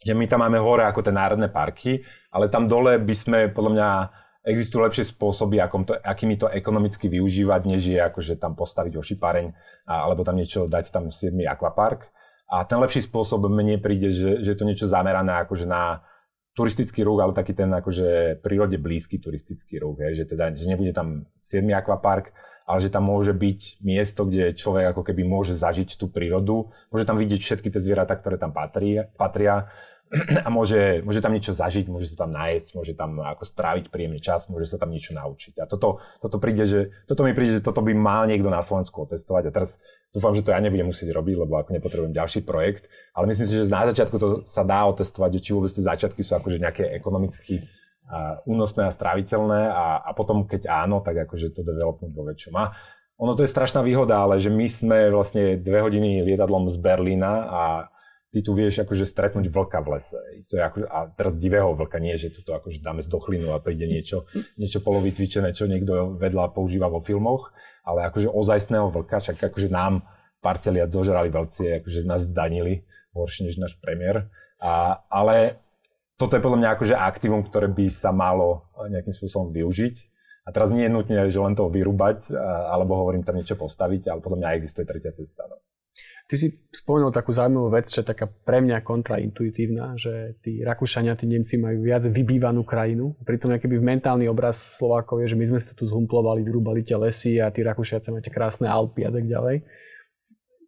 že my tam máme hore ako tie národné parky, ale tam dole by sme podľa mňa existujú lepšie spôsoby, akom to, akými to ekonomicky využívať, než je akože tam postaviť ošipareň alebo tam niečo dať tam 7 akvapark. A ten lepší spôsob mne príde, že, že je to niečo zamerané akože na turistický ruch, ale taký ten akože prírode blízky turistický ruch, je, že teda že nebude tam 7 akvapark, ale že tam môže byť miesto, kde človek ako keby môže zažiť tú prírodu, môže tam vidieť všetky tie zvieratá, ktoré tam patria, patria a môže, môže tam niečo zažiť, môže sa tam nájsť, môže tam ako stráviť príjemný čas, môže sa tam niečo naučiť. A toto, toto, príde, že, toto mi príde, že toto by mal niekto na Slovensku otestovať. A teraz dúfam, že to ja nebudem musieť robiť, lebo ako nepotrebujem ďalší projekt. Ale myslím si, že na začiatku to sa dá otestovať, či vôbec tie začiatky sú akože nejaké ekonomicky a únosné a stráviteľné a, a potom keď áno, tak akože to developnúť vo väčšom. A ono to je strašná výhoda, ale že my sme vlastne dve hodiny lietadlom z Berlína a ty tu vieš akože stretnúť vlka v lese. To je ako, a teraz divého vlka, nie, že tu akože dáme z dochlinu a príde niečo, niečo polovicvičené, čo niekto vedľa používa vo filmoch, ale akože ozajstného vlka, však akože nám pár teliat zožrali veľcie, akože nás zdanili horšie než náš premiér. A, ale toto je podľa mňa akože aktívum, ktoré by sa malo nejakým spôsobom využiť. A teraz nie je nutne, že len to vyrúbať, alebo hovorím tam niečo postaviť, ale podľa mňa existuje tretia cesta. No. Ty si spomenul takú zaujímavú vec, čo je taká pre mňa kontraintuitívna, že tí Rakúšania, tí Nemci majú viac vybývanú krajinu. Pritom nejaký mentálny obraz Slovákov je, že my sme sa tu zhumplovali, vyrúbali tie lesy a tí Rakúšiaci máte krásne Alpy a tak ďalej.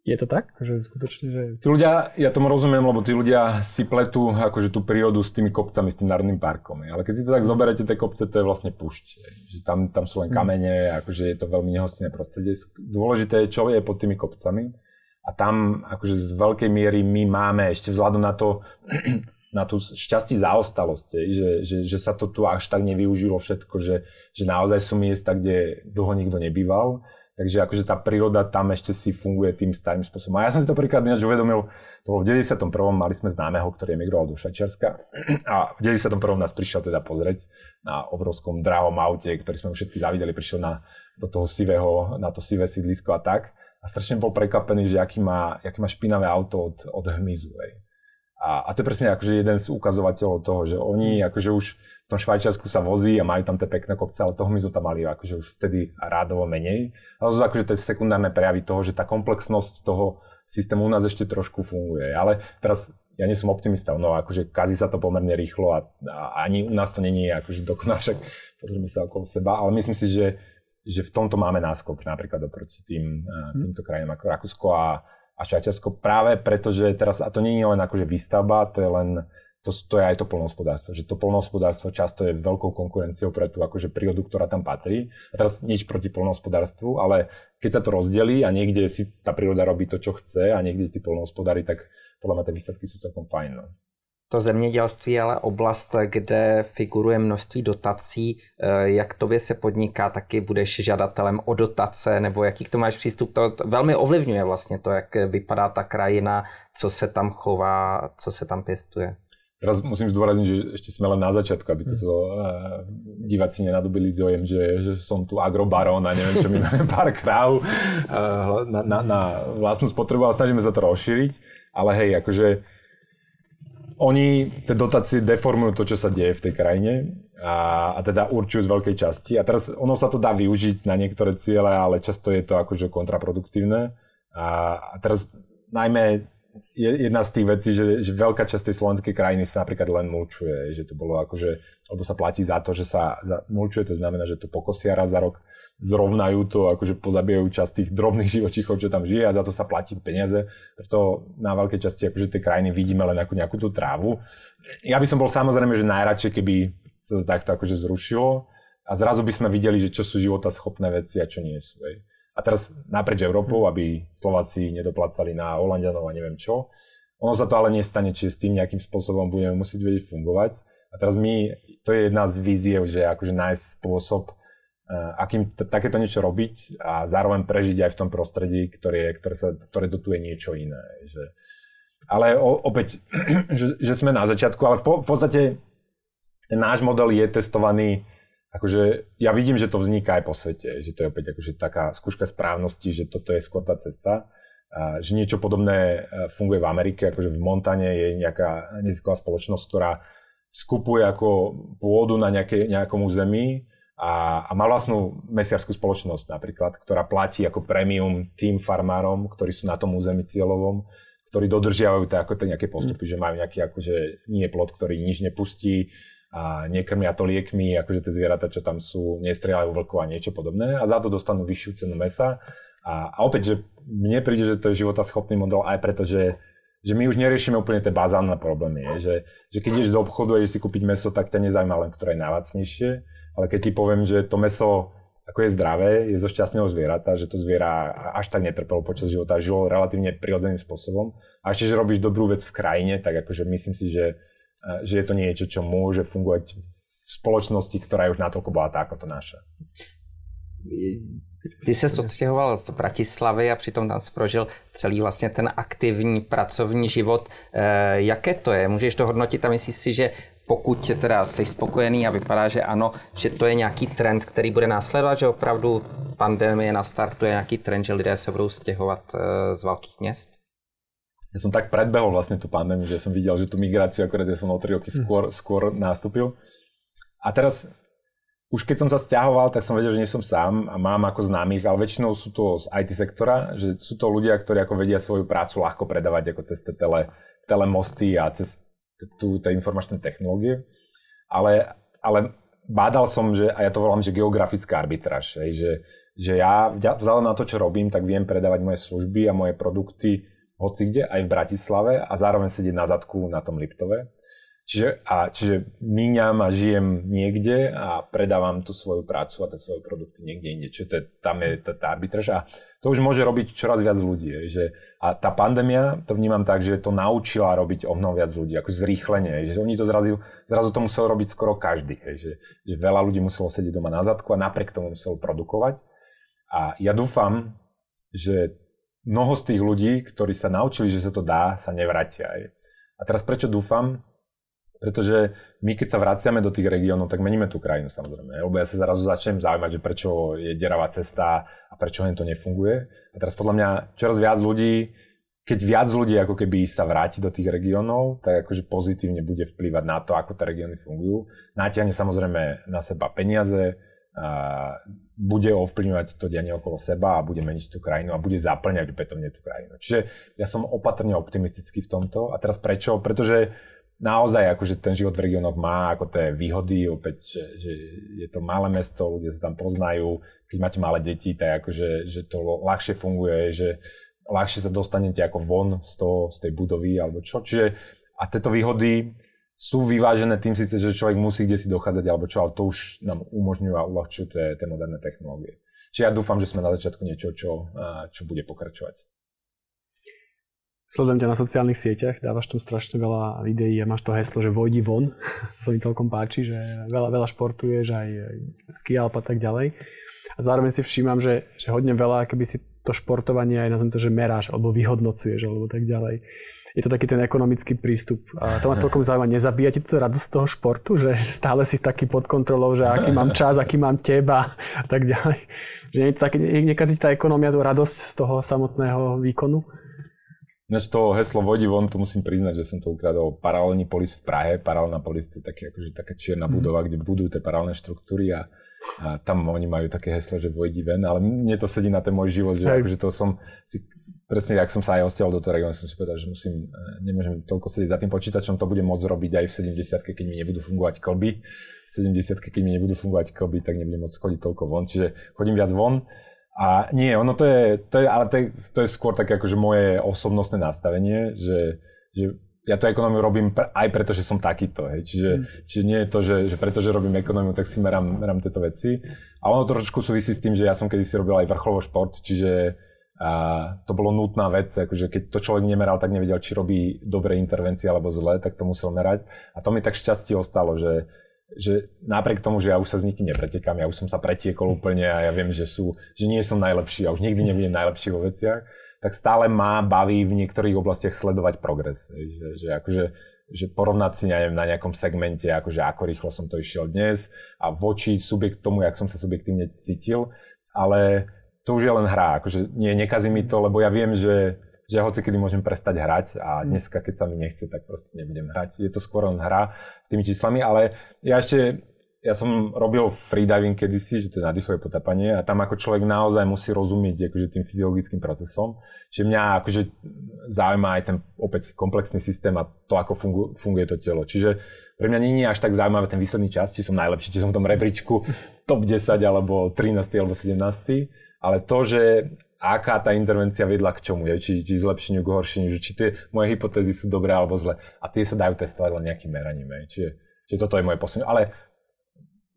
Je to tak? Že skutočne, že... Tí ľudia, ja tomu rozumiem, lebo tí ľudia si pletú akože tú prírodu s tými kopcami, s tým národným parkom. Ale keď si to tak zoberete, tie kopce, to je vlastne púšť. Že tam, tam sú len hm. kamene, akože je to veľmi nehostinné prostredie. Dôležité je, čo je pod tými kopcami a tam akože z veľkej miery my máme ešte vzhľadom na to, na tú šťastí zaostalosť, že, že, že sa to tu až tak nevyužilo všetko, že, že naozaj sú miesta, kde dlho nikto nebýval. Takže akože tá príroda tam ešte si funguje tým starým spôsobom. A ja som si to prvýkrát ináč uvedomil, to bolo v 91. mali sme známeho, ktorý emigroval do Šačiarska a v 91. nás prišiel teda pozrieť na obrovskom drahom aute, ktorý sme už všetky zavideli, prišiel na, do toho sivého, na to sivé sídlisko a tak a strašne bol prekvapený, že aký má, aký má špinavé auto od, od hmyzu. Hej. A, a to je presne akože jeden z ukazovateľov toho, že oni akože už v tom Švajčiarsku sa vozí a majú tam tie pekné kopce, ale toho hmyzu tam mali akože už vtedy rádovo menej. Ale to sú akože tie sekundárne prejavy toho, že tá komplexnosť toho systému u nás ešte trošku funguje. Ale teraz ja nie som optimista, no akože kazí sa to pomerne rýchlo a, a ani u nás to není akože dokonale, však pozrieme sa okolo seba, ale myslím si, že že v tomto máme náskok napríklad oproti tým, mm. týmto krajinám ako Rakúsko a, a Švajčiarsko práve preto, že teraz, a to nie je len akože výstavba, to je len, to, to je aj to polnohospodárstvo, že to polnohospodárstvo často je veľkou konkurenciou pre tú akože prírodu, ktorá tam patrí. A teraz nič proti polnohospodárstvu, ale keď sa to rozdelí a niekde si tá príroda robí to, čo chce a niekde tí polnohospodári, tak podľa mňa tie výsledky sú celkom fajn. No to zemědělství je ale oblast, kde figuruje množství dotací. Eh, jak tobě se podniká, taky budeš žadatelem o dotace, nebo jaký k tomu máš přístup? To velmi ovlivňuje vlastně to, jak vypadá ta krajina, co se tam chová, co se tam pěstuje. Teraz musím zdôrazniť, že ešte sme len na začiatku, aby to uh, diváci nenadobili dojem, že, že som tu agrobarón a neviem čo, my máme pár kráv uh, na, na, na vlastnú spotrebu, ale snažíme sa to rozšíriť. Ale hej, akože oni tie dotácie deformujú to, čo sa deje v tej krajine a, a teda určujú z veľkej časti. A teraz ono sa to dá využiť na niektoré ciele, ale často je to akože kontraproduktívne. A, a teraz najmä je jedna z tých vecí, že, že veľká časť tej slovenskej krajiny sa napríklad len mulčuje, že to bolo akože, alebo sa platí za to, že sa za, mulčuje, to znamená, že to pokosia raz za rok, zrovnajú to, akože pozabijajú časť tých drobných živočíchov, čo tam žije a za to sa platí peniaze. Preto na veľkej časti akože tej krajiny vidíme len ako nejakú tú trávu. Ja by som bol samozrejme, že najradšej, keby sa to takto akože zrušilo a zrazu by sme videli, že čo sú života schopné veci a čo nie sú. Hej. A teraz naprieč Európou, aby Slováci nedoplácali na Holandianov a neviem čo. Ono sa to ale nestane, či s tým nejakým spôsobom budeme musieť vedieť fungovať. A teraz my, to je jedna z víziev, že akože nájsť spôsob, akým t- takéto niečo robiť a zároveň prežiť aj v tom prostredí, ktoré, ktoré, sa, ktoré dotuje niečo iné. Že, ale o, opäť, že, že sme na začiatku, ale v, v podstate ten náš model je testovaný, akože ja vidím, že to vzniká aj po svete, že to je opäť akože taká skúška správnosti, že toto je skôr tá cesta. A, že niečo podobné eh, funguje v Amerike, akože v Montane je nejaká nezisková spoločnosť, ktorá skupuje ako pôdu na nejaké, nejakom území a, a má vlastnú mesiarskú spoločnosť napríklad, ktorá platí ako premium tým farmárom, ktorí sú na tom území cieľovom, ktorí dodržiavajú to ako nejaké postupy, mm. že majú nejaký akože nie plot, ktorý nič nepustí a nekrmia to liekmi, akože tie zvieratá, čo tam sú, nestrieľajú vlkov a niečo podobné a za to dostanú vyššiu cenu mesa. A, a opäť, že mne príde, že to je schopný model aj preto, že že my už neriešime úplne tie bazálne problémy. Je, že, že keď ideš do obchodu a ideš si kúpiť meso, tak ťa nezaujíma len, ktoré je najlacnejšie, ale keď ti poviem, že to meso ako je zdravé, je zo šťastného zvierata, že to zviera až tak netrpelo počas života, žilo relatívne prirodzeným spôsobom. A ešte, že robíš dobrú vec v krajine, tak akože myslím si, že, že je to niečo, čo môže fungovať v spoločnosti, ktorá je už natoľko bohatá ako to naša. Ty se odstěhoval z Bratislavy a přitom tam prožil celý vlastně ten aktivní pracovní život. E, jaké to je? Můžeš to hodnotit a myslíš si, že pokud teda jsi spokojený a vypadá, že ano, že to je nějaký trend, který bude následovat, že opravdu pandemie nastartuje nějaký trend, že lidé se budou stěhovat e, z velkých měst? Ja som tak predbehol vlastne tú pandémiu, že som videl, že tú migráciu akorát ja som o 3 roky skôr, skôr nastúpil. A teraz už keď som sa stiahoval, tak som vedel, že nie som sám a mám ako známych, ale väčšinou sú to z IT sektora, že sú to ľudia, ktorí ako vedia svoju prácu ľahko predávať ako cez tie tele, telemosty a cez tie informačné technológie. Ale, ale bádal som, že, a ja to volám, že geografická arbitráž, že, že ja vzhľadom na to, čo robím, tak viem predávať moje služby a moje produkty hoci kde, aj v Bratislave a zároveň sedieť na zadku na tom Liptove. Čiže, a, čiže míňam a žijem niekde a predávam tú svoju prácu a tie svoje produkty niekde inde. Čiže to je, tam je tá, tá arbitráž a to už môže robiť čoraz viac ľudí. Že, a tá pandémia, to vnímam tak, že to naučila robiť o mnoho viac ľudí, ako zrýchlenie. Že oni to zrazu, zrazu to musel robiť skoro každý. Že, že veľa ľudí muselo sedieť doma na zadku a napriek tomu muselo produkovať. A ja dúfam, že mnoho z tých ľudí, ktorí sa naučili, že sa to dá, sa nevrátia. A teraz prečo dúfam? Pretože my, keď sa vraciame do tých regiónov, tak meníme tú krajinu samozrejme. Lebo ja sa zrazu začnem zaujímať, že prečo je deravá cesta a prečo len to nefunguje. A teraz podľa mňa čoraz viac ľudí, keď viac ľudí ako keby sa vráti do tých regiónov, tak akože pozitívne bude vplývať na to, ako tie regióny fungujú. Natiahne samozrejme na seba peniaze, a bude ovplyvňovať to dianie okolo seba a bude meniť tú krajinu a bude zaplňať opätovne tú krajinu. Čiže ja som opatrne optimistický v tomto. A teraz prečo? Pretože naozaj akože ten život v regiónoch má ako tie výhody, opäť, že, že je to malé mesto, ľudia sa tam poznajú, keď máte malé deti, tak akože, že to ľahšie funguje, že ľahšie sa dostanete ako von z, toho, z tej budovy alebo čo. Čiže a tieto výhody sú vyvážené tým síce, že človek musí kde si dochádzať alebo čo, ale to už nám umožňujú a uľahčujú tie moderné technológie. Čiže ja dúfam, že sme na začiatku niečo, čo, čo bude pokračovať. Sledujem ťa na sociálnych sieťach, dávaš tam strašne veľa videí a máš to heslo, že vojdi von. to mi celkom páči, že veľa, veľa športuješ, aj ski a tak ďalej. A zároveň si všímam, že, že hodne veľa, keby si to športovanie aj nazvem to, že meráš alebo vyhodnocuješ alebo tak ďalej. Je to taký ten ekonomický prístup. A to ma celkom zaujíma. Nezabíja ti to radosť z toho športu, že stále si taký pod kontrolou, že aký mám čas, aký mám teba a tak ďalej. Že nie je to také, nekazí tá ekonomia tú radosť z toho samotného výkonu? Ináč to heslo vodí von, tu musím priznať, že som to ukradol paralelný polis v Prahe. Paralelná polis je také, akože, taká čierna mm. budova, kde budujú tie paralelné štruktúry a, a tam oni majú také heslo, že vojdi ven, ale mne to sedí na ten môj život, že akože to som si, presne, ak som sa aj osťal do toho regiónu, som si povedal, že musím, e, nemôžem toľko sedieť za tým počítačom, to budem môcť robiť aj v 70 keď mi nebudú fungovať klby. V 70 keď mi nebudú fungovať klby, tak nebudem môcť chodiť toľko von, čiže chodím viac von. A nie, ono to je, to je ale to je, to je skôr také akože moje osobnostné nastavenie, že, že ja tú ekonómiu robím aj preto, že som takýto. Hej. Čiže, mm. čiže nie je to, že, že preto, že robím ekonómiu, tak si merám, merám tieto veci. A ono trošku súvisí s tým, že ja som kedysi robil aj vrcholovo šport, čiže a to bolo nutná vec, akože keď to človek nemeral, tak nevedel, či robí dobré intervencie alebo zlé, tak to musel merať. A to mi tak šťastie ostalo, že, že napriek tomu, že ja už sa s nikým nepretekám, ja už som sa pretiekol úplne a ja viem, že, sú, že nie som najlepší a už nikdy nebudem najlepší vo veciach, tak stále má baví v niektorých oblastiach sledovať progres. Že, že, akože, že porovnať si neviem, na nejakom segmente, akože ako rýchlo som to išiel dnes a voči subjekt tomu, jak som sa subjektívne cítil, ale to už je len hra, akože nie, nekazí mi to, lebo ja viem, že že ja hoci kedy môžem prestať hrať a mm. dneska, keď sa mi nechce, tak proste nebudem hrať. Je to skôr len hra s tými číslami, ale ja ešte, ja som robil freediving kedysi, že to je nadýchové potapanie a tam ako človek naozaj musí rozumieť akože tým fyziologickým procesom. Čiže mňa akože zaujíma aj ten opäť komplexný systém a to, ako fungu, funguje to telo. Čiže pre mňa nie je až tak zaujímavé ten výsledný čas, či som najlepší, či som v tom rebríčku top 10 alebo 13 alebo 17. Ale to, že aká tá intervencia vedla k čomu, je, či, či zlepšeniu, k horšeniu, že či tie moje hypotézy sú dobré alebo zle. A tie sa dajú testovať len nejakým meraním. Je. Čiže, čiže toto je moje posun. Ale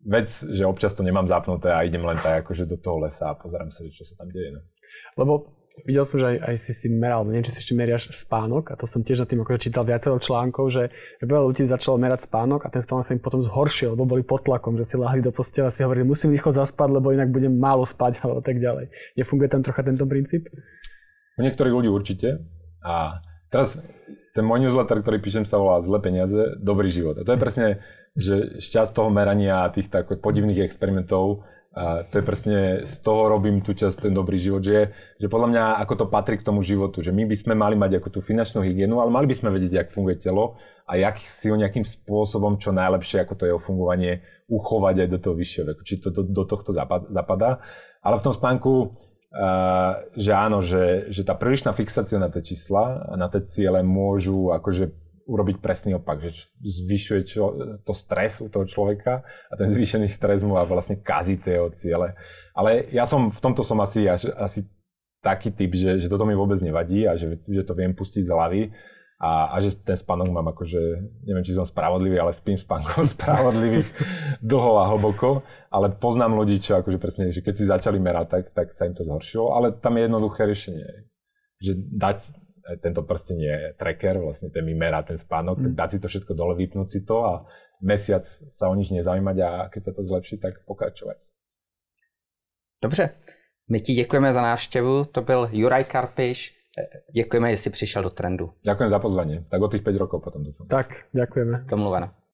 vec, že občas to nemám zapnuté a idem len tak akože do toho lesa a pozerám sa, čo sa tam deje. Ne? Lebo Videl som, že aj, aj si si meral, neviem, či si ešte meriaš spánok a to som tiež na tým akože čítal viacero článkov, že veľa ľudí začalo merať spánok a ten spánok sa im potom zhoršil, lebo boli pod tlakom, že si lahli do postela a si hovorili, musím rýchlo zaspať, lebo inak budem málo spať alebo tak ďalej. Nefunguje tam trocha tento princíp? U niektorých ľudí určite. A teraz ten môj newsletter, ktorý píšem, sa volá Zle peniaze, dobrý život. A to je presne, že šťast toho merania a tých tak podivných experimentov a to je presne, z toho robím tú časť, ten dobrý život, že, že podľa mňa ako to patrí k tomu životu, že my by sme mali mať ako tú finančnú hygienu, ale mali by sme vedieť, jak funguje telo a jak si ho nejakým spôsobom čo najlepšie, ako to jeho fungovanie, uchovať aj do toho vyššieho veku. Či to do, do tohto zapadá. Ale v tom spánku, uh, že áno, že, že tá prílišná fixácia na tie čísla a na tie ciele môžu akože urobiť presný opak, že zvyšuje čo, to stres u toho človeka a ten zvýšený stres mu vlastne kazí tie jeho ciele. Ale ja som, v tomto som asi, asi taký typ, že, že toto mi vôbec nevadí a že, že to viem pustiť z hlavy a, a že ten spánok mám akože, neviem, či som spravodlivý, ale spím spánkom spravodlivých dlho a hlboko, ale poznám ľudí, čo akože presne, že keď si začali merať, tak, tak sa im to zhoršilo, ale tam je jednoduché riešenie, že dať tento prsten je tracker, vlastne ten mi merá ten spánok, mm. tak dať si to všetko dole, vypnúť si to a mesiac sa o nič nezaujímať a keď sa to zlepší, tak pokračovať. Dobře, my ti děkujeme za návštěvu, to byl Juraj Karpiš, děkujeme, že jsi přišel do trendu. Ďakujem za pozvanie, tak o tých 5 rokov potom dúfam. Tak, ďakujeme. Domluvené.